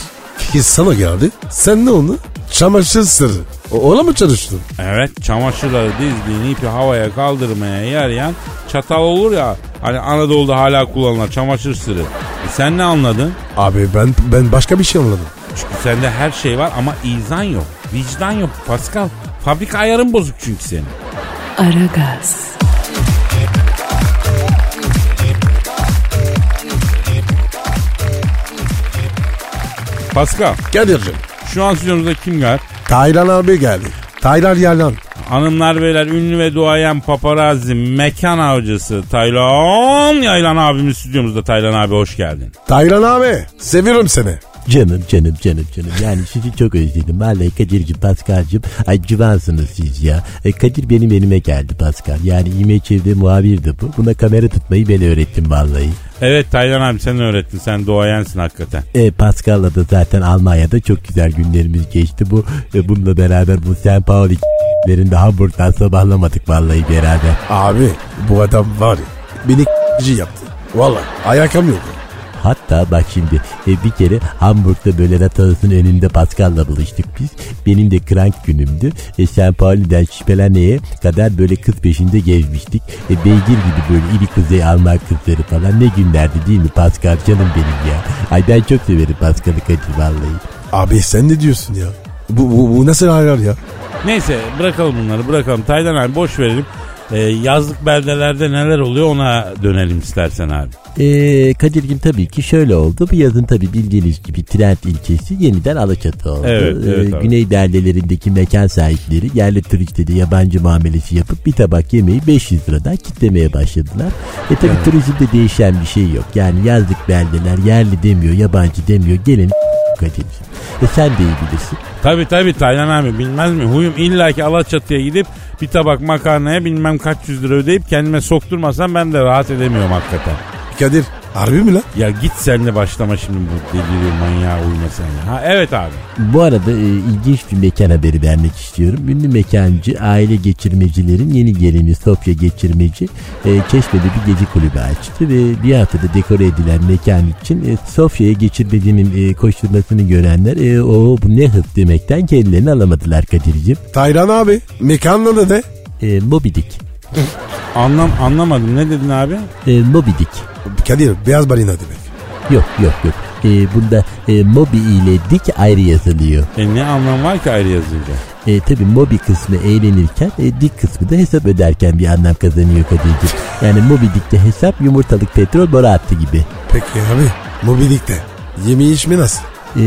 Kız sana geldi. Sen ne onu? Çamaşır sırrı. O, ona mı çalıştın? Evet çamaşırları dizdiğin ipi havaya kaldırmaya yarayan çatal olur ya. Hani Anadolu'da hala kullanılan çamaşır sırrı. E sen ne anladın? Abi ben ben başka bir şey anladım. Çünkü sende her şey var ama izan yok. Vicdan yok Pascal. Fabrika ayarın bozuk çünkü senin. Aragaz, Pascal Kadir'cim. şu an stüdyomuzda kim var? Taylan abi geldi. Taylan Yerlan. Hanımlar beyler ünlü ve duayen paparazzi mekan avcısı Taylan Yaylan abimiz stüdyomuzda Taylan abi hoş geldin. Taylan abi. Seviyorum seni. Canım canım canım canım. Yani sizi çok özledim. Vallahi Kadir'cim Paskal'cım. Ay civansınız siz ya. E, Kadir benim elime geldi Paskal. Yani İmeç evde muhabirdi bu. Buna kamera tutmayı ben öğrettim vallahi. Evet Taylan abi sen öğrettin sen duayensin hakikaten. E, Pascal'la da zaten Almanya'da çok güzel günlerimiz geçti. Bu e, bununla beraber bu St. Pauli lerinde Hamburg'dan sabahlamadık vallahi beraber. Abi bu adam var ya. Beni yaptı. Vallahi ayakam yok. Hatta bak şimdi e, bir kere Hamburg'da böyle Rathhaus'un önünde Pascal'la buluştuk biz. Benim de krank günümdü. E, St. Pauli'den şüpheleneye kadar böyle kız peşinde gezmiştik. E, beygir gibi böyle iri kuzey Alman kızları falan ne günlerdi değil mi Pascal canım benim ya. Ay ben çok severim Pascal'ı Kadir vallahi. Abi sen ne diyorsun ya? Bu, bu, bu nasıl ayar ya? Neyse bırakalım bunları bırakalım. Taylan abi boş verelim. Ee, yazlık beldelerde neler oluyor ona dönelim istersen abi. Ee, Kadir'cim tabii ki şöyle oldu. Bu yazın tabii bildiğiniz gibi Trent ilçesi yeniden Alaçatı oldu. Evet, evet abi. Güney beldelerindeki mekan sahipleri yerli turiste de yabancı muamelesi yapıp bir tabak yemeği 500 liradan kitlemeye başladılar. E tabii turizmde değişen bir şey yok. Yani yazlık beldeler yerli demiyor, yabancı demiyor. Gelin Kadir'cim. E sen de iyi bilirsin. Tabi tabi Taylan abi bilmez mi? Huyum illaki Alaçatı'ya gidip bir tabak makarnaya bilmem kaç yüz lira ödeyip kendime sokturmasam ben de rahat edemiyorum hakikaten. Kadir harbi mi lan? Ya git sen de başlama şimdi bu deliriyor manyağa uyma sen ya. Ha, evet abi. Bu arada e, ilginç bir mekan haberi vermek istiyorum. Ünlü mekancı aile geçirmecilerin yeni gelini Sofya Geçirmeci e, Çeşme'de bir gece kulübü açtı ve bir haftada dekore edilen mekan için e, Sofya'ya geçirmecinin e, koşturmasını görenler e, o bu ne hız demekten kendilerini alamadılar Kadir'cim. Taylan abi mekanla da ne? E, Moby Dick. Anlam anlamadım ne dedin abi? E, Moby Dick. Kadir beyaz balina demek. Yok yok yok. E, bunda e, Moby ile Dick ayrı yazılıyor. E ne anlam var ki ayrı yazınca? E, tabii Moby kısmı eğlenirken e, Dick kısmı da hesap öderken bir anlam kazanıyor Kadir'cim. Yani Moby Dick'te hesap yumurtalık petrol boru hattı gibi. Peki abi mobilikte yeme içme nasıl? E,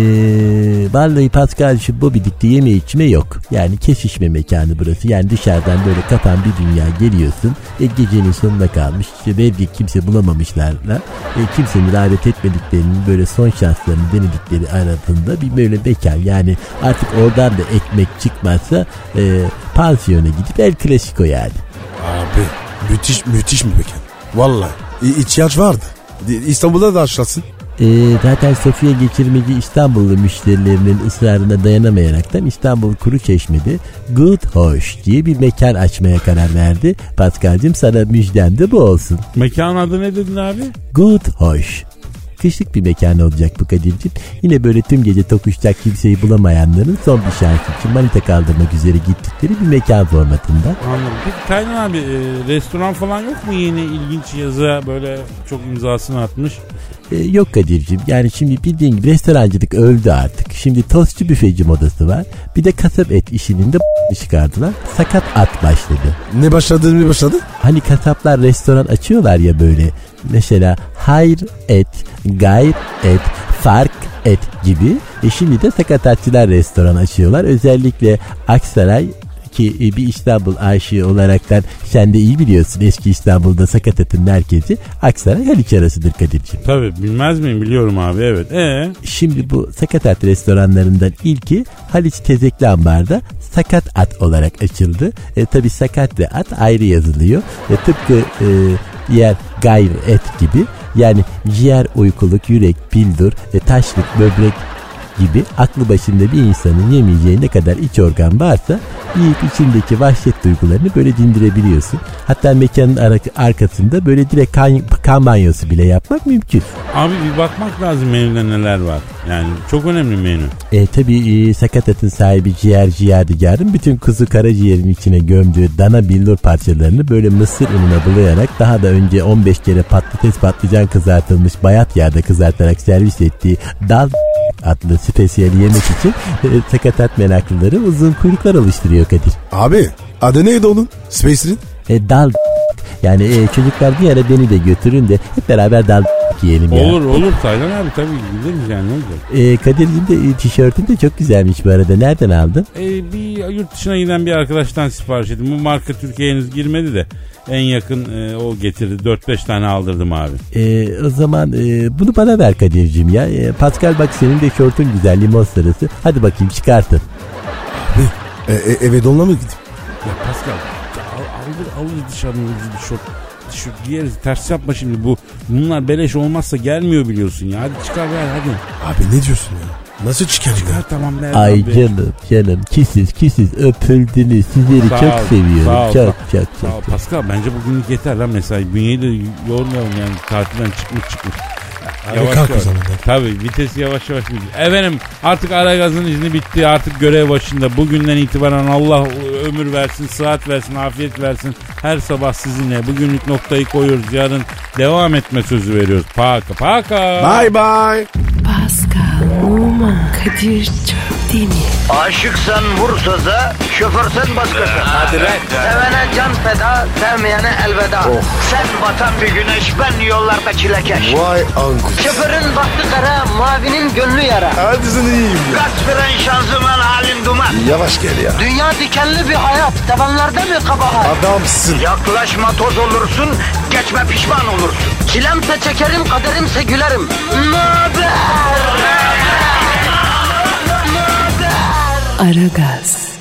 vallahi Pascal şu Moby Dick'te yeme içme yok. Yani kesişme mekanı burası. Yani dışarıdan böyle kapan bir dünya geliyorsun. E, gecenin sonuna kalmış. İşte belki kimse bulamamışlarla. E, kimsenin rağbet etmediklerinin böyle son şanslarını denedikleri arasında bir böyle mekan. Yani artık oradan da ekmek çıkmazsa e, pansiyona gidip El Clasico yani. Abi müthiş müthiş bir mekan. Vallahi ihtiyaç vardı. İstanbul'da da açlasın. Ee, zaten Sofya geçirmeci İstanbullu müşterilerinin ısrarına dayanamayaraktan İstanbul Kuru Çeşme'de Good Hoş diye bir mekan açmaya karar verdi. Paskal'cığım sana müjdem de bu olsun. Mekan adı ne dedin abi? Good Hoş. Kışlık bir mekan olacak bu Kadir'cim. Yine böyle tüm gece tokuşacak kimseyi bulamayanların son bir şans için manita kaldırmak üzere gittikleri bir mekan formatında. Anladım. Peki Taylan abi e, restoran falan yok mu yeni ilginç yazı böyle çok imzasını atmış? Ee, yok Kadir'cim yani şimdi bildiğin gibi restorancılık öldü artık. Şimdi tostçu büfeci modası var. Bir de kasap et işinin de çıkardılar. Sakat at başladı. Ne başladı ne başladı? Hani kasaplar restoran açıyorlar ya böyle. Mesela hayır et, gayr et, fark et gibi. E şimdi de sakatatçılar restoran açıyorlar. Özellikle Aksaray ki e, bir İstanbul aşığı olaraktan sen de iyi biliyorsun eski İstanbul'da sakatatın merkezi Aksaray Haliç arasıdır Kadir'ciğim. Tabii bilmez miyim biliyorum abi evet. E Şimdi bu sakatat restoranlarından ilki Haliç Tezekli Ambar'da sakat at olarak açıldı. E, tabi sakat ve at ayrı yazılıyor. E, tıpkı e, diğer gayr et gibi yani ciğer, uykuluk, yürek, bildur, e, taşlık, böbrek gibi aklı başında bir insanın yemeyeceği ne kadar iç organ varsa yiyip içindeki vahşet duygularını böyle dindirebiliyorsun. Hatta mekanın ara- arkasında böyle direkt kan, kan banyosu bile yapmak mümkün. abi bir bakmak lazım menüde neler var. Yani çok önemli menü. E, tabii e, sakatatın sahibi ciğer ciğerdigarın bütün kuzu karaciğerin içine gömdüğü dana billur parçalarını böyle mısır ununa bulayarak daha da önce 15 kere patates patlıcan kızartılmış bayat yağda kızartarak servis ettiği dal adlı spesiyel yemek için e, sakatat meraklıları uzun kuyruklar oluşturuyor Kadir. Abi adı neydi onun? Space'in? E, dal yani e, çocuklar bir ara beni de götürün de hep beraber dal yiyelim ya. Olur olur Taylan abi tabii gideriz yani ne olacak. E, Kadir'cim de e, tişörtün de çok güzelmiş bu arada. Nereden aldın? E, bir yurt dışına giden bir arkadaştan sipariş ettim. Bu marka Türkiye'ye henüz girmedi de en yakın e, o getirdi. 4-5 tane aldırdım abi. E, o zaman e, bunu bana ver Kadir'cim ya. E, Pascal bak senin de şortun güzel limon sarısı. Hadi bakayım çıkartın. E, e, eve donla mı gidip? Ya Pascal al, aldır, alır dışarıdan ucuz bir şort. Tişört giyeriz. Ters yapma şimdi bu. Bunlar beleş olmazsa gelmiyor biliyorsun ya. Hadi çıkar ver hadi. Abi ne diyorsun ya? Nasıl çıkaracak? Çıkar tamam ver. Ay abi. canım canım kisiz kisiz öpüldünüz. Sizleri Sağ çok ol, seviyorum. sağ ol, çok, sağ- çok çok Sağ ol çok. Pascal bence bugünlük yeter lan mesai. Bünyeyi de yormayalım yani tatilden çıkmış çıkmış. O zaman. Tabii vitesi yavaş yavaş gidiyor. Efendim artık Aragaz'ın izni bitti. Artık görev başında. Bugünden itibaren Allah ömür versin, sıhhat versin, afiyet versin. Her sabah sizinle. Bugünlük noktayı koyuyoruz. Yarın devam etme sözü veriyoruz. Paka paka. Bye bye. Pascal, Oman, Kadir çok değil mi? Aşıksan vursa da, şoförsen başkasın. Hadi Sevene can feda, sevmeyene elveda. Sen batan bir güneş, ben yollarda çilekeş. Vay anku. Şoförün baktı kara, mavinin gönlü yara. Hadi sen iyiyim ya. Kasperen şanzıman halin duman. Yavaş gel ya. Dünya dikenli bir hayat, sevenlerde mi kabahar? Adamsın. Yaklaşma toz olursun, geçme pişman olursun. Çilemse çekerim, kaderimse gülerim. Möber! Aragaz.